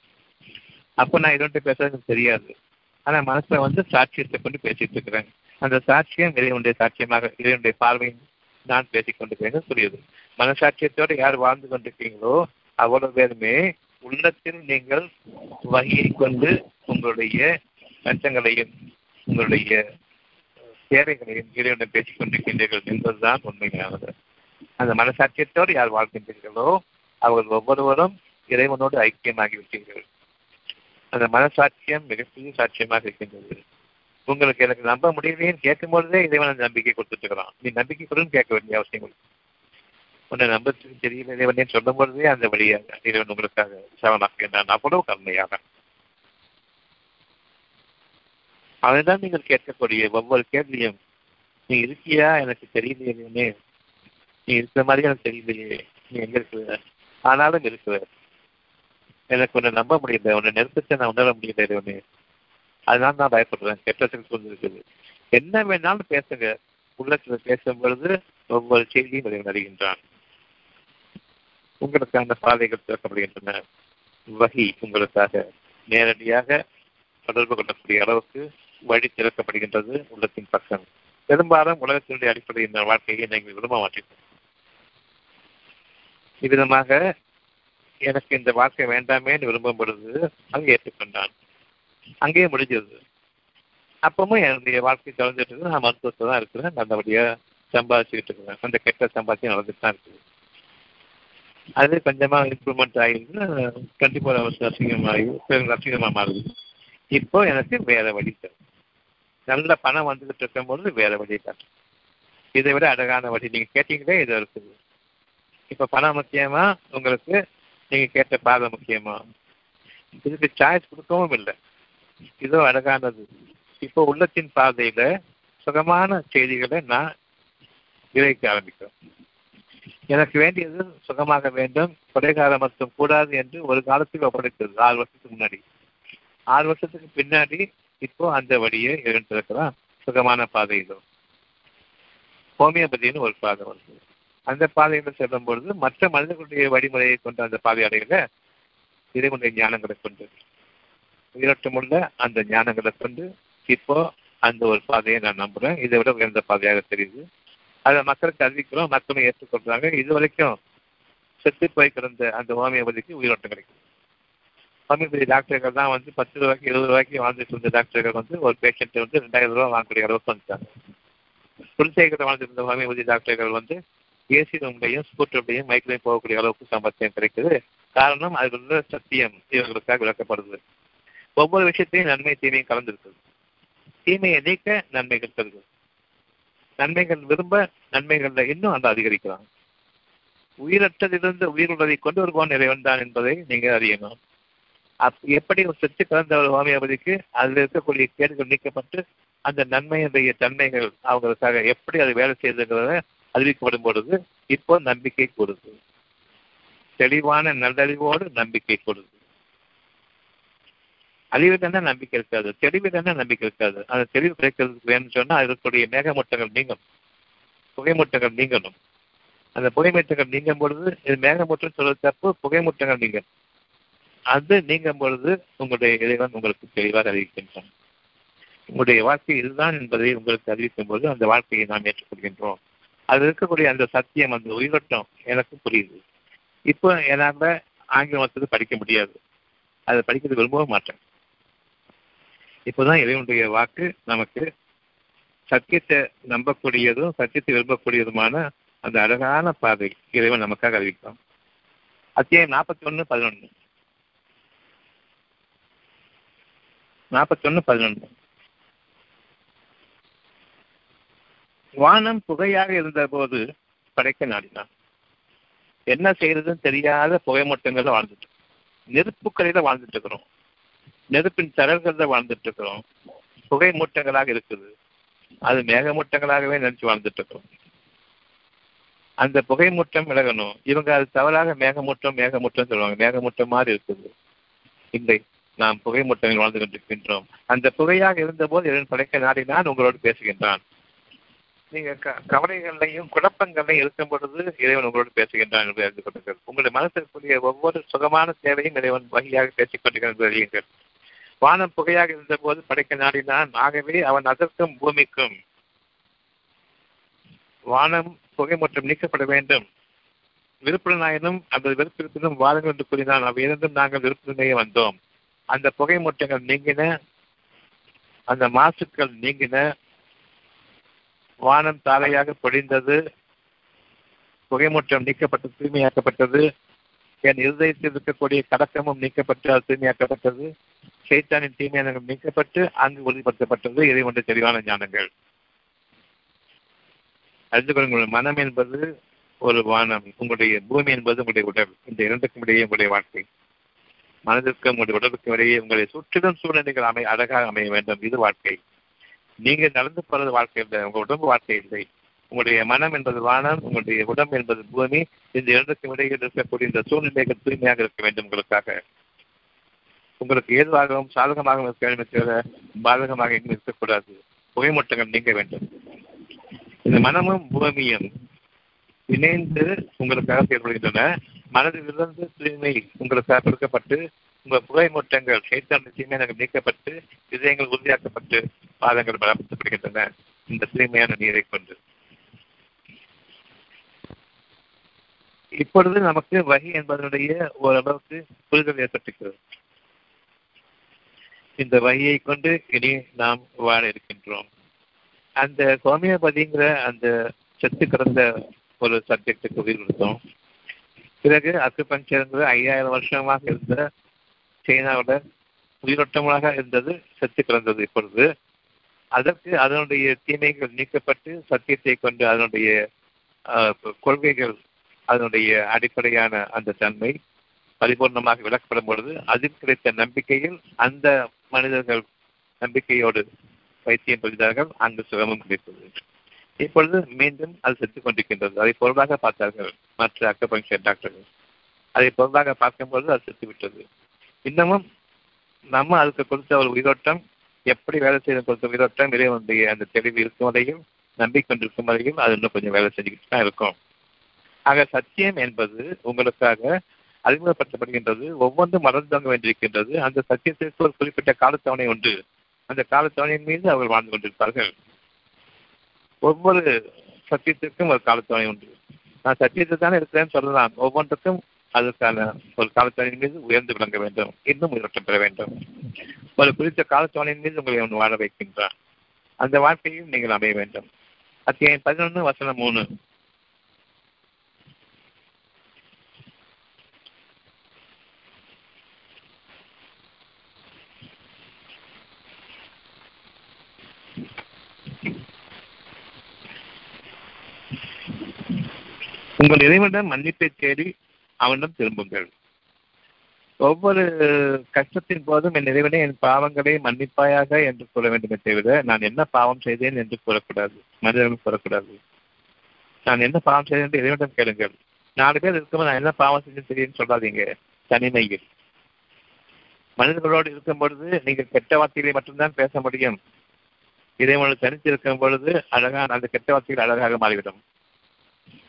அப்போ நான் இறைவன்கிட்ட பேசுறது எனக்கு தெரியாது. ஆனா மனசுல வந்து சாட்சியத்தை கொண்டு பேசிட்டு இருக்கிறேன். அந்த சாட்சியம் இறைவனுடைய சாட்சியமாக இறைவனுடைய பார்வையின் நான் பேசிக்கொண்டிருக்கேன் புரியுது மனசாட்சியத்தோடு யார் வாழ்ந்து கொண்டிருக்கீங்களோ அவ்வளவு பேருமே உள்ளத்தில் நீங்கள் வகையை கொண்டு உங்களுடைய லட்சங்களையும் உங்களுடைய தேவைகளையும் இறைவனை பேசிக் கொண்டிருக்கின்றீர்கள் என்பதுதான் உண்மையானது. அந்த மனசாட்சியத்தோடு யார் வாழ்கின்றீர்களோ அவர்கள் ஒவ்வொருவரும் இறைவனோடு ஐக்கியமாகிவிட்டீர்கள். அந்த மனசாட்சியம் மிகப்பெரிய சாட்சியமாக இருக்கின்றது. உங்களுக்கு எனக்கு நம்ப முடியலையேன்னு கேட்கும் பொழுதே இறைவன் நம்பிக்கை கொடுத்துட்டு இருக்கிறான். நீ நம்பிக்கை கொடுன்னு கேட்க வேண்டிய அவசியம் இல்லை. உன்னை நம்ப தெரியல இறைவனே சொல்லும் பொழுதே அந்த வழியாக இறைவன் உங்களுக்காக சவனாக்குகின்றான் அவ்வளவு கருமையாக அதைதான் நீங்கள் கேட்கக்கூடிய ஒவ்வொரு கேள்வியும் நீ இருக்கியா? எனக்கு தெரியலையே நீ இருக்கிற மாதிரி எனக்கு தெரியலையே. நீ எங்க இருக்கிற? ஆனாலும் இருக்கிற. எனக்கு உன்னை நம்ப முடியல உன்னை நெருக்கத்தை நான் உணர முடியல இறைவனே. அதனால நான் பயப்படுறேன். கெட்டத்துக்கு சொல்லி இருக்குது என்ன வேணாலும் பேசுங்க. உள்ளத்தில் பேசும் பொழுது ஒவ்வொரு செய்தியும் இறைவன் அறிகின்றான். உங்களுக்கான சாலைகள் திறக்கப்படுகின்றன. வகி உங்களுக்காக நேரடியாக தொடர்பு கொள்ளக்கூடிய அளவுக்கு வழி திறக்கப்படுகின்றது உள்ளத்தின் பக்கம். பெரும்பாலும் உலகத்தினுடைய அடிப்படையில் வாழ்க்கையை நீங்கள் விரும்ப மாட்டீர்கள் இவ்விதமாக எனக்கு இந்த வாழ்க்கை வேண்டாமே விரும்பும் பொழுது அங்கே ஏற்றுக்கொண்டான். அங்கேயே முடிஞ்சது. அப்பவும் என்னுடைய வாழ்க்கை தொடர்ந்துட்டு நான் மருத்துவத்தை தான் இருக்கிறேன். நல்லபடியாக சம்பாதிச்சுக்கிட்டு இருக்கிறேன். அந்த கெட்ட சம்பாத்தியம் நடந்துட்டு தான் இருக்குது. அது கொஞ்சமா இம்ப்ரூவ்மெண்ட் ஆகிடுச்சுன்னா டுவெண்ட்டி ஃபோர் ஹவர்ஸ் ரசிகமாகி ரசிகமாக மாறுது. இப்போ எனக்கு வேற வழி தரும். நல்ல பணம் வந்துகிட்டு இருக்கும்போது வேற வழி தரும். இதை விட அழகான வழி நீங்க கேட்டீங்களே இது இருக்குது இப்போ பணம் முக்கியமா? உங்களுக்கு நீங்க கேட்ட பாதை முக்கியமா? இதுக்கு சாய்ஸ் கொடுக்கவும் இல்லை. இதோ அழகானது. இப்போ உள்ளத்தின் பாதையில சுகமான செய்திகளை நான் விளைவிக்க ஆரம்பிக்கிறேன். எனக்கு வேண்டியது சுகமாக வேண்டும் கொடைகால மருத்துவம் கூடாது என்று ஒரு காலத்துக்கு ஒப்படைத்தது. ஆறு வருஷத்துக்கு முன்னாடி. ஆறு வருஷத்துக்கு பின்னாடி இப்போ அந்த வழியை இருந்திருக்கிறான். சுகமான பாதையிலும் ஹோமியோபதினு ஒரு பாதை வருது. அந்த பாதையில செல்லும் பொழுது மற்ற மனிதர்களுடைய வழிமுறையை கொண்ட அந்த பாதை அடையில. இறைவனுடைய ஞானங்களை கொண்டு. உயிரோட்டமுள்ள அந்த ஞானங்களை கொண்டு இப்போ அந்த ஒரு பாதையை நான் நம்புறேன். இதை விட உயர்ந்த பாதையாக தெரியுது. அதை மக்களுக்கு அறிவிக்கிறோம் மக்களும் ஏற்றுக்கொள்றாங்க. இது வரைக்கும் செத்து போய் கிடந்த அந்த ஹோமியோபதிக்கு உயிரோட்டம் கிடைக்கும் ஹோமியோபதி டாக்டர்கள் தான் வந்து பத்து ரூபாய்க்கு இருபது ரூபாய்க்கு வாழ்ந்துட்டு இருந்த டாக்டர்கள் வந்து ஒரு பேஷண்ட்டை வந்து ரெண்டாயிரம் ரூபாய் வாங்கக்கூடிய அளவுக்கு வந்துட்டாங்க. குடிசைக்கிட்ட வாழ்ந்துருந்த ஹோமியோபதி டாக்டர்கள் வந்து ஏசி ரூம்லையும் ஸ்கூட்டர்லையும் மைக்லையும் போகக்கூடிய அளவுக்கு சம்பத்தியம் கிடைக்குது. காரணம் அதில் உள்ள சத்தியம் இவர்களுக்காக விளக்கப்படுது. ஒவ்வொரு விஷயத்தையும் நன்மை தீமையும் கலந்துருக்குது. தீமையை நீக்க நன்மைகள் கிடைக்கிறது நன்மைகள் விரும்ப நன்மைகள்ல இன்னும் அந்த அதிகரிக்கிறாங்க. உயிரற்றதிலிருந்து உயிர் உள்ளதை கொண்டு வருவான் இறைவன் தான் என்பதை நீங்கள் அறியணும். அப் எப்படி ஒரு செத்து கலந்த ஒரு ஹோமியோபதிக்கு அதில் இருக்கக்கூடிய கேடுகள் நீக்கப்பட்டு அந்த நன்மையினுடைய தன்மைகள் அவங்களுக்காக எப்படி அது வேலை செய்யுதுங்கிறத அறிவிக்கப்படும் பொழுது இப்போ நம்பிக்கை கொடுது. தெளிவான நல்லறிவோடு நம்பிக்கை கொடுது. அழிவு தானே நம்பிக்கை இருக்காது தெளிவு தானே நம்பிக்கை இருக்காது. அந்த தெளிவு கிடைக்கிறதுக்கு வேணும்னு சொன்னால் அதற்குரிய மேகமூட்டங்கள் நீங்கும் புகைமூட்டங்கள் நீங்கணும். அந்த புகைமூட்டங்கள் நீங்கும் பொழுது இது மேகமூட்டம் சொல்றது தப்பு புகைமூட்டங்கள் நீங்கும் அது நீங்கும் பொழுது உங்களுடைய இறைவன் உங்களுக்கு தெளிவாக அறிவிக்கின்றான். உங்களுடைய வாழ்க்கை இதுதான் என்பதை உங்களுக்கு அறிவிக்கும் போது அந்த வாழ்க்கையை நாம் ஏற்றுக்கொள்கின்றோம். அது இருக்கக்கூடிய அந்த சத்தியம் அந்த உயிரோட்டம் எனக்கு புரியுது. இப்போ என்னால் ஆங்கிலம் படிக்க முடியாது. அதை படிக்கிறது விரும்பவும் மாட்டேன். இப்போதான் இறைவனுடைய வாக்கு நமக்கு சத்தியத்தை நம்பக்கூடியதும் சத்தியத்தை விரும்பக்கூடியதுமான அந்த அழகான பாதை இறைவன் நமக்காக அறிவிக்கிறோம் அத்தியாயம் நாற்பத்தி ஒன்று பதினொன்று நாற்பத்தொன்னு பதினொன்று வானம் புகையாக இருந்தபோது படைக்க நாடினான். என்ன செய்யறதுன்னு தெரியாத புகைமூட்டங்கள்ல வாழ்ந்துட்டு நெருப்புக்கடையில வாழ்ந்துட்டு இருக்கிறோம். நெருப்பின் தரல்கள்ல வாழ்ந்துட்டு இருக்கிறோம் புகை மூட்டங்களாக இருக்குது. அது மேகமூட்டங்களாகவே நினைச்சு வாழ்ந்துட்டு இருக்கிறோம் அந்த புகை மூட்டம் விலகணும். இவங்க அது தவறாக மேகமூட்டம் மேகமூட்டம் சொல்லுவாங்க. மேகமூட்டம் மாதிரி இருக்குது. இல்லை நாம் புகை மூட்டங்கள் வாழ்ந்து கொண்டிருக்கின்றோம். அந்த புகையாக இருந்தபோது இறைவன் படைக்க நாடினான் உங்களோடு பேசுகின்றான். நீங்க கவலைகளையும் குழப்பங்களையும் இருக்கும் பொழுது இறைவன் உங்களோடு பேசுகின்றான் என்று அறிந்து கொள்ளுங்கள். உங்களுடைய மனசிற்குரிய ஒவ்வொரு சுகமான தேவையும் இறைவன் வகையாக பேசிக் கொண்டிருக்கிறது அறியுங்கள். வானம் புகையாக இருந்தபோது படைக்க நாடினான். ஆகவே அவன் அதற்கும் பூமிக்கும். வானம் புகை மற்றும் நீக்கப்பட வேண்டும். விருப்பனாயினும் அந்த விருப்பிருப்பினும் வாருங்கள் என்று கூறினான். அவை இருந்தும் நாங்கள் விருப்பத்திலேயே வந்தோம். அந்த புகை மூட்டங்கள் நீங்கின அந்த மாசுக்கள் நீங்கின. வானம் தாலையாக பொழிந்தது. புகைமூட்டம் நீக்கப்பட்டு தூய்மையாக்கப்பட்டது. என் இருதயத்தில் இருக்கக்கூடிய கடக்கமும் நீக்கப்பட்டு அது தூய்மையாக்கப்பட்டது. சைத்தானின் தீமையான நீக்கப்பட்டு அங்கு உறுதிப்படுத்தப்பட்டது இதை ஒன்று தெளிவான ஞானங்கள். அறிந்து கொள்ளுங்கள் மனம் என்பது ஒரு வானம். உங்களுடைய பூமி என்பது உங்களுடைய உடல். இந்த இரண்டுக்கும் இடையே உங்களுடைய வாழ்க்கை. மனதிற்கும் உங்களுடைய உடலுக்கும் இடையே உங்களை சுற்றிலும் சூழ்நிலைகள் அமை அழகாக அமைய வேண்டும். இது வாழ்க்கை. நீங்கள் நடந்து போறது வாழ்க்கை இல்லை. உங்கள் உடம்பு வாழ்க்கை இல்லை. உங்களுடைய மனம் என்பது வானம் உங்களுடைய உடம்பு என்பது பூமி. இந்த இரண்டுக்கும் இடையில் இருக்கக்கூடிய இந்த சூழ்நிலைகள் தூய்மையாக இருக்க வேண்டும் உங்களுக்காக. உங்களுக்கு ஏதுவாகவும் சாதகமாகவும் இருக்க வேண்டும் தவிர பாதகமாக எங்கும் இருக்கக்கூடாது. புகைமூட்டங்கள் நீங்க வேண்டும். இந்த மனமும் பூமியும் இணைந்து உங்களுக்காக செயல்படுகின்றன. மனதிலிருந்து தூய்மை உங்களுக்காக கொடுக்கப்பட்டு உங்கள் புகை மூட்டங்கள் சைத்தான தீமையாக நீக்கப்பட்டு இதயங்கள் உறுதியாக்கப்பட்டு பாதங்கள் பலப்படுத்தப்படுகின்றன. இந்த தூய்மையான நீரை கொண்டு. இப்பொழுது நமக்கு வகை என்பதனுடைய ஓரளவுக்கு புரிதல் ஏற்பட்டிருக்கிறது. இந்த வகையை கொண்டு இனி நாம் வாழ இருக்கின்றோம். அந்த ஹோமியோபதிங்கிற அந்த செத்து கிடந்த ஒரு சப்ஜெக்டுக்கு உயிர் கொடுத்தோம். பிறகு அக்குபஞ்சருங்கிற ஐயாயிரம் வருஷமாக இருந்த சைனாவோட உயிரோட்டமாக இருந்தது செத்து கிடந்தது இப்பொழுது. அதற்கு அதனுடைய தீமைகள் நீக்கப்பட்டு சத்தியத்தை கொண்டு அதனுடைய கொள்கைகள் அதனுடைய அடிப்படையான அந்த தன்மை பரிபூர்ணமாக விளக்கப்படும் பொழுது அதில் கிடைத்த நம்பிக்கையில் அந்த மனிதர்கள் நம்பிக்கையோடு பைத்தியம் புரிந்தார்கள் அங்கு சுகமும் கிடைத்தது. இப்பொழுது மீண்டும் அது செத்துக் கொண்டிருக்கின்றது. அதை பொருளாக பார்த்தார்கள் மற்ற அக்கபங்கர் டாக்டர்கள். அதை பொருளாக பார்க்கும்போது அது செத்துவிட்டது. இன்னமும் நம்ம அதுக்கு கொடுத்த ஒரு உயிரோட்டம் எப்படி வேலை செய்ய கொடுத்த உயிரோட்டம் இறைவனுடைய அந்த தெளிவு இருக்கும் வரையும் நம்பிக்கொண்டிருக்கும் வரையும் அது இன்னும் கொஞ்சம் வேலை செஞ்சுக்கிட்டு தான் இருக்கும். ஆக சத்தியம் என்பது உங்களுக்காக அறிமுகப்படுத்தப்படுகின்றது. ஒவ்வொன்றும் மறந்து தங்க வேண்டியிருக்கின்றது. அந்த சத்தியத்திற்கு ஒரு குறிப்பிட்ட காலத்தவணை உண்டு அந்த காலத்தவணையின் மீது அவர்கள் வாழ்ந்து கொண்டிருப்பார்கள். ஒவ்வொரு சத்தியத்திற்கும் ஒரு காலத்தவணை உண்டு. நான் சத்தியத்தை தானே இருக்கிறேன்னு சொல்லலாம். ஒவ்வொன்றுக்கும் அதற்கான ஒரு காலத்தவணையின் மீது உயர்ந்து விளங்க வேண்டும். இன்னும் உயர்த்தம் பெற வேண்டும். ஒரு குறித்த காலத்தவணையின் மீது உங்களை ஒன்று வாழ வைக்கின்றார். அந்த வாழ்க்கையும் நீங்கள் அமைய வேண்டும். அத்தியாயம் பதினொன்று வசனம் மூணு. உங்கள் இறைவனிடம் மன்னிப்பை தேடி அவனிடம் திரும்புங்கள். ஒவ்வொரு கஷ்டத்தின் போதும் என் இறைவனே என் பாவங்களை மன்னிப்பாயாக என்று கூற வேண்டுமே தவிர நான் என்ன பாவம் செய்தேன் என்று கூறக்கூடாது. மனிதர்கள் கூறக்கூடாது. நான் என்ன பாவம் செய்தேன் என்று இறைவனிடம் கேளுங்கள். நாலு பேர் இருக்கும்போது நான் என்ன பாவம் செஞ்சு தெரியும்னு சொல்லாதீங்க. தனிமையில். மனிதர்களோடு இருக்கும் பொழுது நீங்கள் கெட்ட வார்த்தைகளை மட்டும்தான் பேச முடியும். இறைவனோடு தனித்து இருக்கும் பொழுது அழகான அந்த கெட்ட வார்த்தைகள் அழகாக மாறிவிடும்.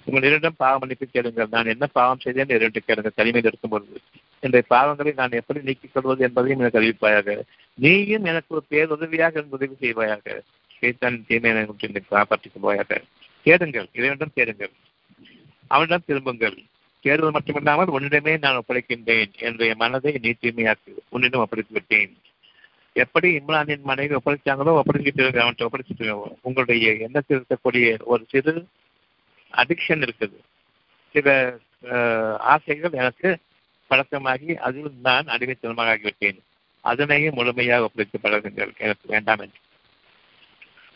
உங்களிடம் பாவம் மன்னிப்பு கேளுங்கள். நான் என்ன பாவம் செய்தேன் இரண்டு கேளுங்கள். தனிமையில் இருக்கும் பொழுது. என்னுடைய பாவங்களை நான் எப்படி நீக்கிக் கொள்வது என்பதையும் எனக்கு அறிவிப்பாயாக. நீயும் எனக்கு ஒரு பேருதவியாக உதவி செய்வாயாக. சைத்தான் தீமையை காப்பாற்றிக் கொள்வாயாக கேளுங்கள். இறைவனிடம் கேளுங்கள். அவனிடம் திரும்புங்கள். தேடுவது மட்டுமில்லாமல் உன்னிடமே நான் ஒப்படைக்கின்றேன் என்னுடைய மனதை நீ தூய்மையாக்கு உன்னிடம் ஒப்படைத்து விட்டேன் எப்படி இம்ரானின் மனைவி ஒப்படைச்சாங்களோ ஒப்படைச்சிட்டு அவன்கிட்ட ஒப்படைச்சிட்டு உங்களுடைய எண்ணத்தில் இருக்கக்கூடிய ஒரு சிறு அடிக்ஷன் இருக்குது. சில ஆசைகள் எனக்கு பழக்கமாகி அதில் நான் அடிமைத்தனமாக ஆகிவிட்டேன். அதனையும் முழுமையாக ஒப்படைத்து பழகுங்கள். எனக்கு வேண்டாம் என்று.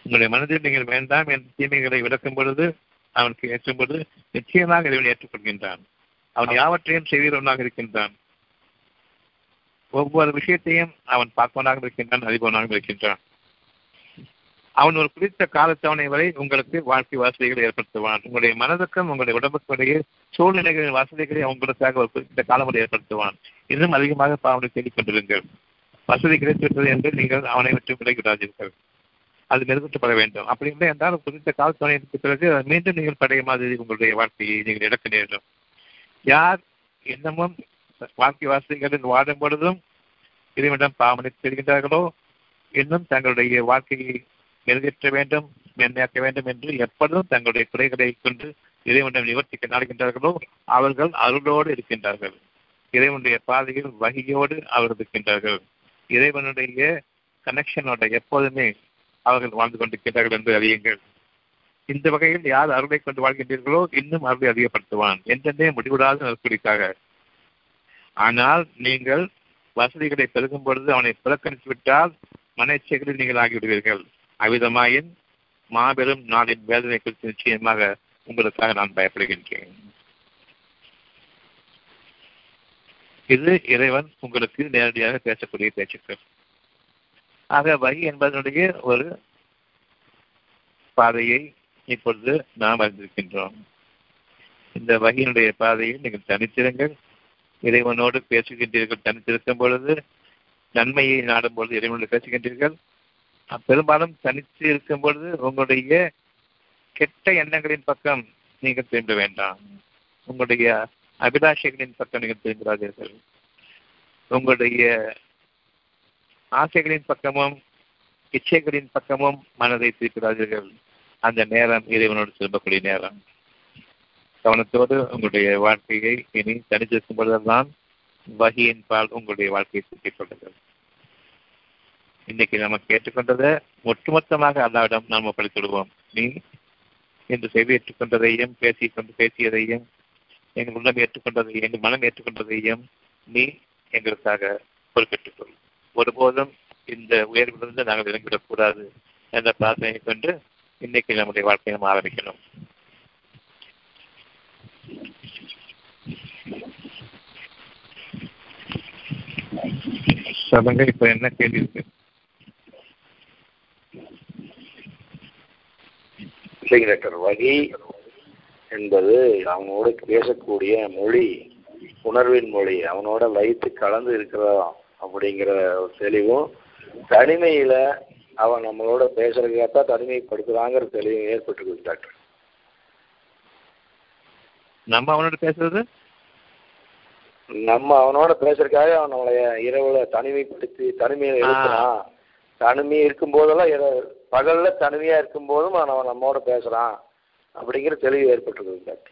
உங்களுடைய மனதில் நீங்கள் வேண்டாம் என்ற தீமைகளை விளக்கும் பொழுது அவனுக்கு ஏற்றும் பொழுது நிச்சயமாக இறைவன் ஏற்றுக்கொள்கின்றான். அவன் யாவற்றையும் செய்கிறவனாக இருக்கின்றான். ஒவ்வொரு விஷயத்தையும் அவன் பார்ப்பவனாக இருக்கின்றான் அறிபவனாக இருக்கின்றான். அவன் ஒரு குறித்த காலத்தவணை வரை உங்களுக்கு வாழ்க்கை வசதிகளை ஏற்படுத்துவான். உங்களுடைய மனதுக்கும் உங்களுடைய உடம்புக்கும் இடையே சூழ்நிலைகளின் வசதிகளை உங்களுக்காக ஒரு குறிப்பிட்ட காலம் வரை ஏற்படுத்துவான். இன்னும் அதிகமாக பாவனை தேடிக் கொண்டிருங்கள். வசதி கிடைத்துவிட்டது என்று நீங்கள் அவனை விட்டு விலகிவிடாதீர்கள். அது மெருகூட்டப்பட வேண்டும். அப்படி இல்லை என்றால் குறித்த காலத்தவணைக்கு பிறகு மீண்டும் நீங்கள் பழைய மாதிரி உங்களுடைய வாழ்க்கையை நீங்கள் இழக்க நேரிடும். யார் இன்னமும் வாழ்க்கை வாசிகளில் வாடும் பொழுதும் இறைவனிடம் பாவனை தெரிகின்றார்களோ இன்னும் தங்களுடைய வாழ்க்கையை மெருகேற்ற வேண்டும் மென்மையாக்க வேண்டும் என்று எப்பொழுதும் தங்களுடைய குறைகளை கொண்டு இறைவனிடம் நிவர்த்திக்க நாடுகின்றார்களோ அவர்கள் அருளோடு இருக்கின்றார்கள். இறைவனுடைய பாதையில் வகையோடு அவர்கள் இருக்கின்றார்கள். இறைவனுடைய கனெக்ஷனோட எப்போதுமே அவர்கள் வாழ்ந்து கொண்டிருக்கிறார்கள் என்று அறியுங்கள். இந்த வகையில் யார் அருளை கொண்டு வாழ்கின்றீர்களோ இன்னும் அருளை அதிகப்படுத்துவான். என்றென்றே முடிவிடாத நெருக்கடிக்காக ஆனால் நீங்கள் வசதிகளை பெருகும் பொழுது அவனை புறக்கணித்து விட்டால் மனச்சேகரில் நீங்கள் ஆகிவிடுவீர்கள். அவ்விதமாயின் மாபெரும் நாளின் வேதனை குறித்து நிச்சயமாக உங்களுக்காக நான் பயப்படுகின்றேன். இது இறைவன் உங்களுக்கு நேரடியாக பேசக்கூடிய பேச்சுக்கள். ஆக வகை என்பதனுடைய ஒரு பாதையை இப்பொழுது நாம் அறிந்திருக்கின்றோம். இந்த வகையினுடைய பாதையில் நீங்கள் தனித்திருங்கள். இறைவனோடு பேசுகின்றீர்கள் தனித்திருக்கும் பொழுது நன்மையை நாடும் பொழுது இறைவனோடு பேசுகின்றீர்கள். பெரும்பாலும் தனித்து இருக்கும் பொழுது உங்களுடைய கெட்ட எண்ணங்களின் பக்கம் நீங்கள் திரும்ப வேண்டாம். உங்களுடைய அபிலாஷைகளின் பக்கம் நீங்கள் திரும்புகிறார்கள் உங்களுடைய ஆசைகளின் பக்கமும் இச்சைகளின் பக்கமும் மனதை திருப்பிடாதீர்கள் அந்த நேரம் இறைவனோடு திரும்பக்கூடிய நேரம். கவனத்தோடு உங்களுடைய வாழ்க்கையை இனி தனித்திருக்கும் பொழுதெல்லாம் வகியின் பால் உங்களுடைய வாழ்க்கையை திருப்பிக் கொள்ளுங்கள். இன்னைக்கு நம்ம கேட்டுக்கொண்டதை ஒட்டுமொத்தமாக அல்லாவிடம் நாம் ஒப்படைத்துடுவோம் நீ என்று செய்தி ஏற்றுக்கொண்டதையும் பேசிக்கொண்டு பேசியதையும் எங்கள் உள்ளம் ஏற்றுக்கொண்டதையும் எங்கள் மனம் ஏற்றுக்கொண்டதையும் நீ எங்களுக்காக பொறுப்பேற்றுக் கொள் ஒருபோதும் இந்த உயர்விலிருந்து நாங்கள் இறங்கிவிடக்கூடாது என்ற பிரார்த்தனை கொண்டு இன்னைக்கு நம்முடைய வாழ்க்கையை நம்ம ஆரம்பிக்கணும். சொல்லுங்க இப்ப என்ன கேள்வி இருக்கு? டாக்டர் வகை என்பது அவனோட பேசக்கூடிய மொழி உணர்வின் மொழி அவனோட லயித்து கலந்து இருக்கிறதா அப்படிங்கிற ஒரு தெளிவும் தனிமையில அவன் நம்மளோட பேசுறதுக்காக தனிமைப்படுத்துறாங்கிற தெளிவும் ஏற்பட்டுருக்குது டாக்டர். நம்ம அவனோட பேசுறது? நம்ம அவனோட பேசுறதுக்காக அவன் நம்மளை இரவுல தனிமைப்படுத்தி தனிமையில எழுப்புறான் தனிமை இருக்கும் போதெல்லாம் பகல்ல தனிமையா இருக்கும் போதும் அவன் நம்மோட பேசுறான் அப்படிங்கிற தெளிவு ஏற்பட்டிருக்குது டாக்டர்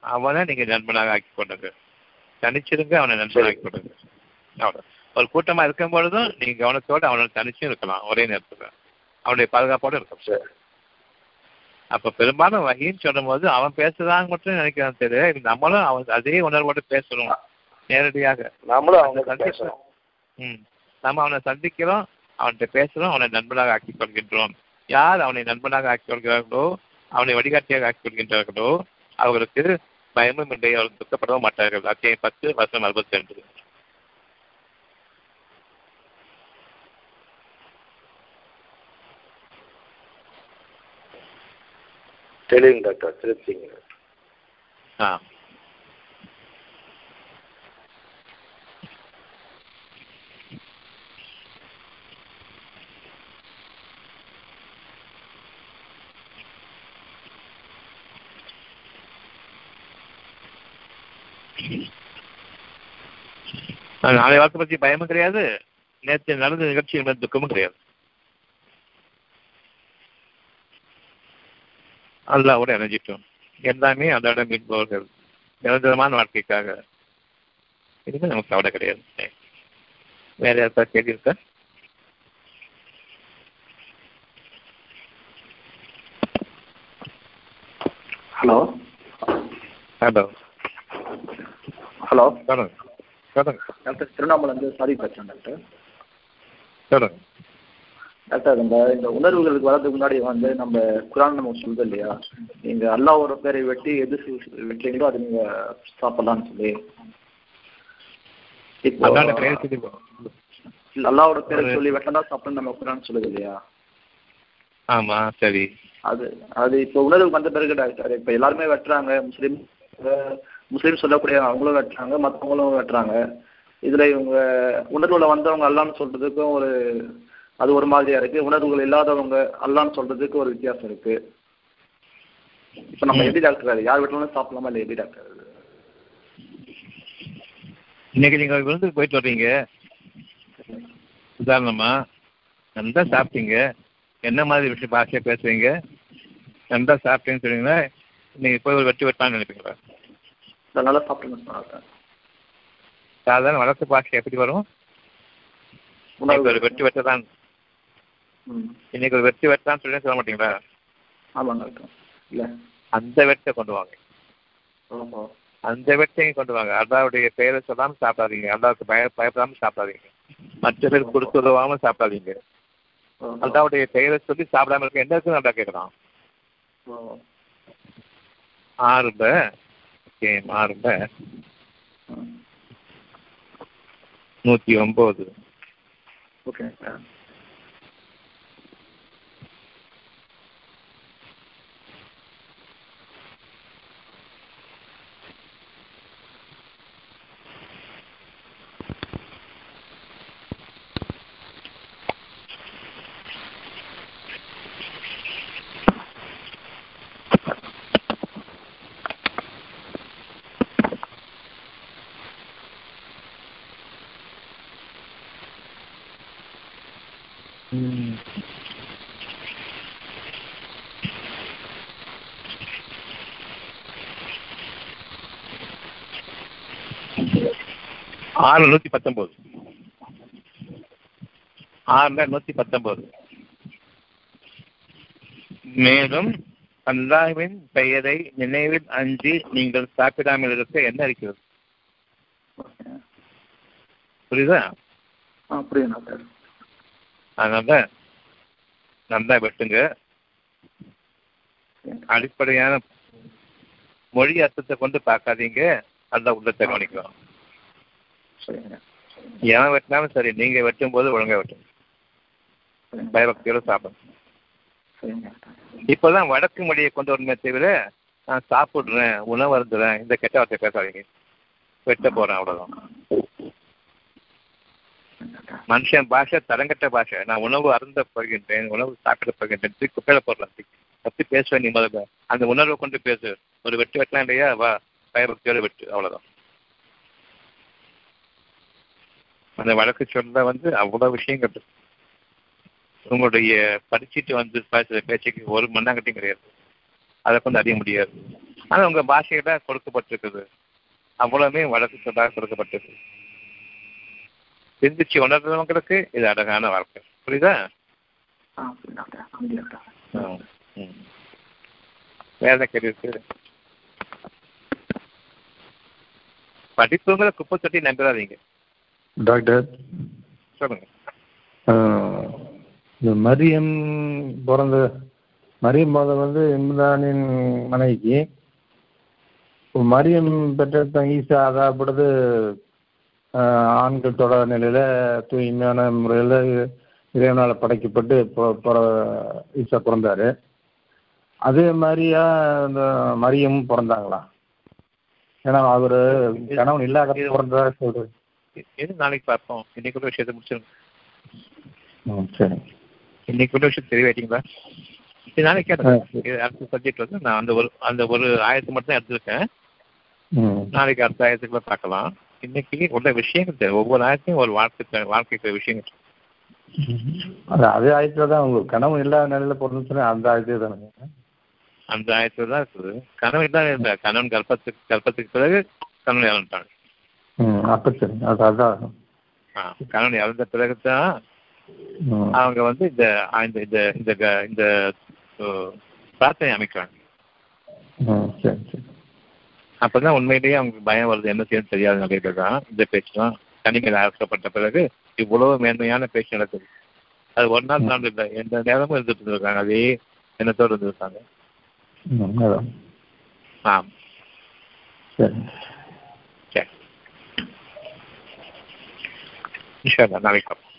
அவனை நீங்க நண்பனாக ஆக்கி கொண்டது தனிச்சிருங்க அவனை நண்பனாக ஆக்கி அவ்வளோ ஒரு கூட்டமா இருக்கும் பொழுதும் நீங்க கவனத்தோட அவனோட தனிச்சும் இருக்கலாம் ஒரே நேரத்துல. அவனுடைய பாதுகாப்போட இருக்கும் சரி. அப்ப பெரும்பாலும் வகின்னு சொல்லும்போது அவன் பேசுறான்னு மட்டும் நினைக்கிறான் தெரியாது இது நம்மளும் அவன் அதே உணர்வோடு பேசுறோம் நேரடியாக. நம்மளும் அவங்க சந்திப்பு- பேசுறோம். ம். நம்ம அவனை சந்திக்கிறோம் அவன்கிட்ட பேசுறோம் அவனை நண்பனாக ஆக்கிக் கொள்கின்றோம். யார் அவனை நண்பனாக ஆக்கிக் கொள்கிறார்களோ அவனை வழிகாட்டியாக ஆக்கிக் கொள்கின்றார்களோ அவர்களுக்கு பயமும் இல்லை அவர்கள் துக்கப்படவும் மாட்டார்கள். அத்தியாயம் பத்து வருஷம் அறுபத்தி ரெண்டு தெளிவுங்க டாக்டர். திருப்திங்க. ஆ. நாளை வாழ்க்கை பற்றி பயமும் கிடையாது. நேற்று நடந்த நிகழ்ச்சி மேல் துக்கமும் கிடையாது. அல்லாவோட இணைஞ்சிட்டோம். எல்லாமே அதோட மீட்பவர்கள் நிரந்தரமான வாழ்க்கைக்காக. இதுமே நமக்கு கவலை கிடையாது. வேற யாருக்கா கேள்வி இருக்கா? ஹலோ. ஹலோ. ஹலோ. டாக்டர் திருவண்ணாமலேருந்து சாரி பேசுகிறேன் டாக்டர். சொல்லுங்க டாக்டர் இந்த இந்த உணர்வுகளுக்கு வரதுக்கு முன்னாடி வந்து நம்ம குரான் நம்ம சொல்லுது இல்லையா? நீங்க அல்லாவோட பேரை வெட்டி எது வெட்டுறீங்களோ அது நீங்க சாப்பிடலாம்னு சொல்லி. இப்போ அல்லாவோட பேரை சொல்லி வெட்டினா சாப்பிடணும் நம்ம குரான் சொல்லுது இல்லையா? ஆமா சரி. அது அது இப்போ உணர்வு வந்த பிறகு டாக்டர் இப்போ எல்லாருமே வெட்டுறாங்க முஸ்லீம் முஸ்லீம் சொல்லக்கூடிய அவங்களும் வெட்டுறாங்க மற்றவங்களும் வெட்டுறாங்க இதுல இவங்க உணர்வுல வந்தவங்க அல்லான்னு சொல்றதுக்கும் ஒரு அது ஒரு மாதிரியா இருக்கு. உணர்வுகள் இல்லாதவங்க அல்லான்னு சொல்றதுக்கு ஒரு வித்தியாசம் இருக்கு. இப்போ நம்ம. எப்படி டாக்டர் அது யார் வெட்டினாலும் சாப்பிடலாமா இல்லை எப்படி டாக்டர் அது இன்னைக்கு நீங்க விருந்துக்கு போயிட்டு வர்றீங்க. உதாரணமா நல்லா சாப்பிட்டீங்க. என்ன மாதிரி விஷயம் பாஷையா பேசுவீங்க நல்லா சாப்பிட்டேன்னு சொன்னீங்கன்னா நீங்க போய் ஒரு வெட்டி வெட்டான்னு நினைப்பீங்களா? நல்லா சாப்பிட்டுன்னு சொன்னாங்க சாதாரண வளர்த்து பாஷை எப்படி வரும்? இன்னைக்கு ஒரு வெட்டி வெட்டதான். இன்னைக்கு ஒரு வெட்டி வெட்டான்னு சொல்லி சொல்ல மாட்டீங்களா? ஆமாங்க இல்லை. அந்த வெட்டை கொண்டு வாங்க. அந்த வெட்டையும் கொண்டு வாங்க. அல்லாவுடைய பெயரை சொல்லாம சாப்பிடாதீங்க. அல்லாவுக்கு பய பயப்படாம சாப்பிடாதீங்க. மற்ற பேர் கொடுத்து உதவாம சாப்பிடாதீங்க. அல்லாவுடைய பெயரை சொல்லி சாப்பிடாம இருக்க எந்த இடத்துல நல்லா கேட்கலாம் ஓ அத்தியாயம் கேம் நூத்தி ஒன்பது ஓகே ஆறு நூத்தி பத்தொன்பது. ஆறுல நூத்தி பத்தொன்பது. மேலும் அல்லாஹ்வின் பெயரை நினைவில் அஞ்சி நீங்கள் சாப்பிடாமல் இருக்க என்ன இருக்கிறது? புரியுதா? அதனால நல்லா வெட்டுங்க. அடிப்படையான மொழி அர்த்தத்தை கொண்டு பார்க்காதீங்க. அந்த உள்ளத்தை கவனிக்கும். சரிங்க எவன் வெட்டினாலும் சரி நீங்க வெட்டும் போது ஒழுங்கா வெட்டும் சரிங்க பயபக்தியோட டாக்டர் இப்போதான் வடக்கு மொழியை கொண்டு வரணுமே தவிர நான் சாப்பிடுறேன் உணவு அருந்துறேன் இந்த கெட்ட வார்த்தை பேசாதீங்க. வெட்ட போறேன் அவ்வளவுதான். மனுஷன் பாஷை தரங்கட்ட பாஷை. நான் உணவு அருந்த போகின்றேன் உணவு சாப்பிட போகின்றேன் தூக்கி குப்பையில போடலாம் பத்தி பேசுவேன் நீ முதல்ல. அந்த உணர்வை கொண்டு பேசு. ஒரு வெட்டு வெட்டலாம் இல்லையா? வா பயபக்தியோட வெட்டு அவ்வளவுதான். அந்த வழக்கு சொல்ல வந்து அவ்வளவு விஷயங்கள். உங்களுடைய படிச்சுட்டு வந்து பேசுகிற பேச்சுக்கு ஒரு மண்ணாங்கட்டியும் கிடையாது. அதை கொண்டு அறிய முடியாது. ஆனால் உங்கள் பாஷையில கொடுக்கப்பட்டிருக்குது. அவ்வளவுமே வழக்கு சொல்லாக கொடுக்கப்பட்டிருக்கு. சிந்திச்சு உணர்றவங்களுக்கு இது அழகான வாழ்க்கை. புரியுதா. வேற கேள்வி இருக்கு படிப்புங்கிற குப்பை தொட்டி நம்பிடாதீங்க டாக்டர் சொல்லுங்க. இந்த மரியம் பிறந்த மரியம் பிறந்த வந்து இம்ரானின் மனைவிக்கு மரியம் பெற்ற ஈசா ஆஹ், ஆண்கள் தொடர் நிலையில் தூய்மையான முறையில் இறைவனால் படைக்கப்பட்டு ஈசா பிறந்தாரு. அதே மாதிரியா இந்த மரியம் பிறந்தாங்களா? ஏன்னா அவர் கணவன் இல்லாத பிறந்ததா சொல்றது எது நாளைக்கு பார்ப்போம்? இன்னைக்கு ஒரு விஷயத்தை முடிச்சிருங்க. சரி. இன்னைக்கு ஒரு விஷயம் தெளிவாயிட்டீங்களா இது நாளைக்கு அடுத்த சப்ஜெக்ட் வந்து நான் அந்த ஒரு அந்த ஒரு ஆயத்தை மட்டும் தான் எடுத்திருக்கேன் நாளைக்கு அடுத்த ஆயத்துக்குள்ள பார்க்கலாம். இன்னைக்கு உள்ள விஷயங்கள் ஒவ்வொரு ஆயத்தையும் ஒரு வாழ்க்கை வாழ்க்கைக்கு விஷயங்கள். அது அதே ஆயத்தில் தான் உங்களுக்கு கனவு இல்லாத நிலையில பிறந்துச்சுன்னா அந்த ஆயத்தே தானுங்க அந்த ஆயத்துல தான் இருக்குது. கணவன் தான் இருந்த கணவன் கர்ப்பத்துக்கு கர்ப்பத்துக்கு பிறகு கணவன் இறந்துட்டாங்க. அப்போ சரி. அது அதான். ஆ, கணவன் இறந்த பிறகு தான் ம் அவங்க வந்து இந்த இந்த இந்த இந்த பிரார்த்தனை அமைக்கிறாங்க. அப்பதான் உண்மையிலேயே அவங்களுக்கு பயம் வருது. என்ன செய்யணும் தெரியாத நிலையில தான் இந்த பேச்சுலாம் தனிமையில் ஆக்கப்பட்ட பிறகு இவ்வளவு மேன்மையான பேச்சு நடக்குது. அது ஒரு நாள் நாள் இல்லை. எந்த நேரமும் இருந்துட்டு இருந்திருக்காங்க. அதே எண்ணத்தோடு இருந்திருக்காங்க. ம் அதான். ஆ சரி. சரி இன்ஷா அல்லாஹ் நாளைக்கு பார்ப்போம்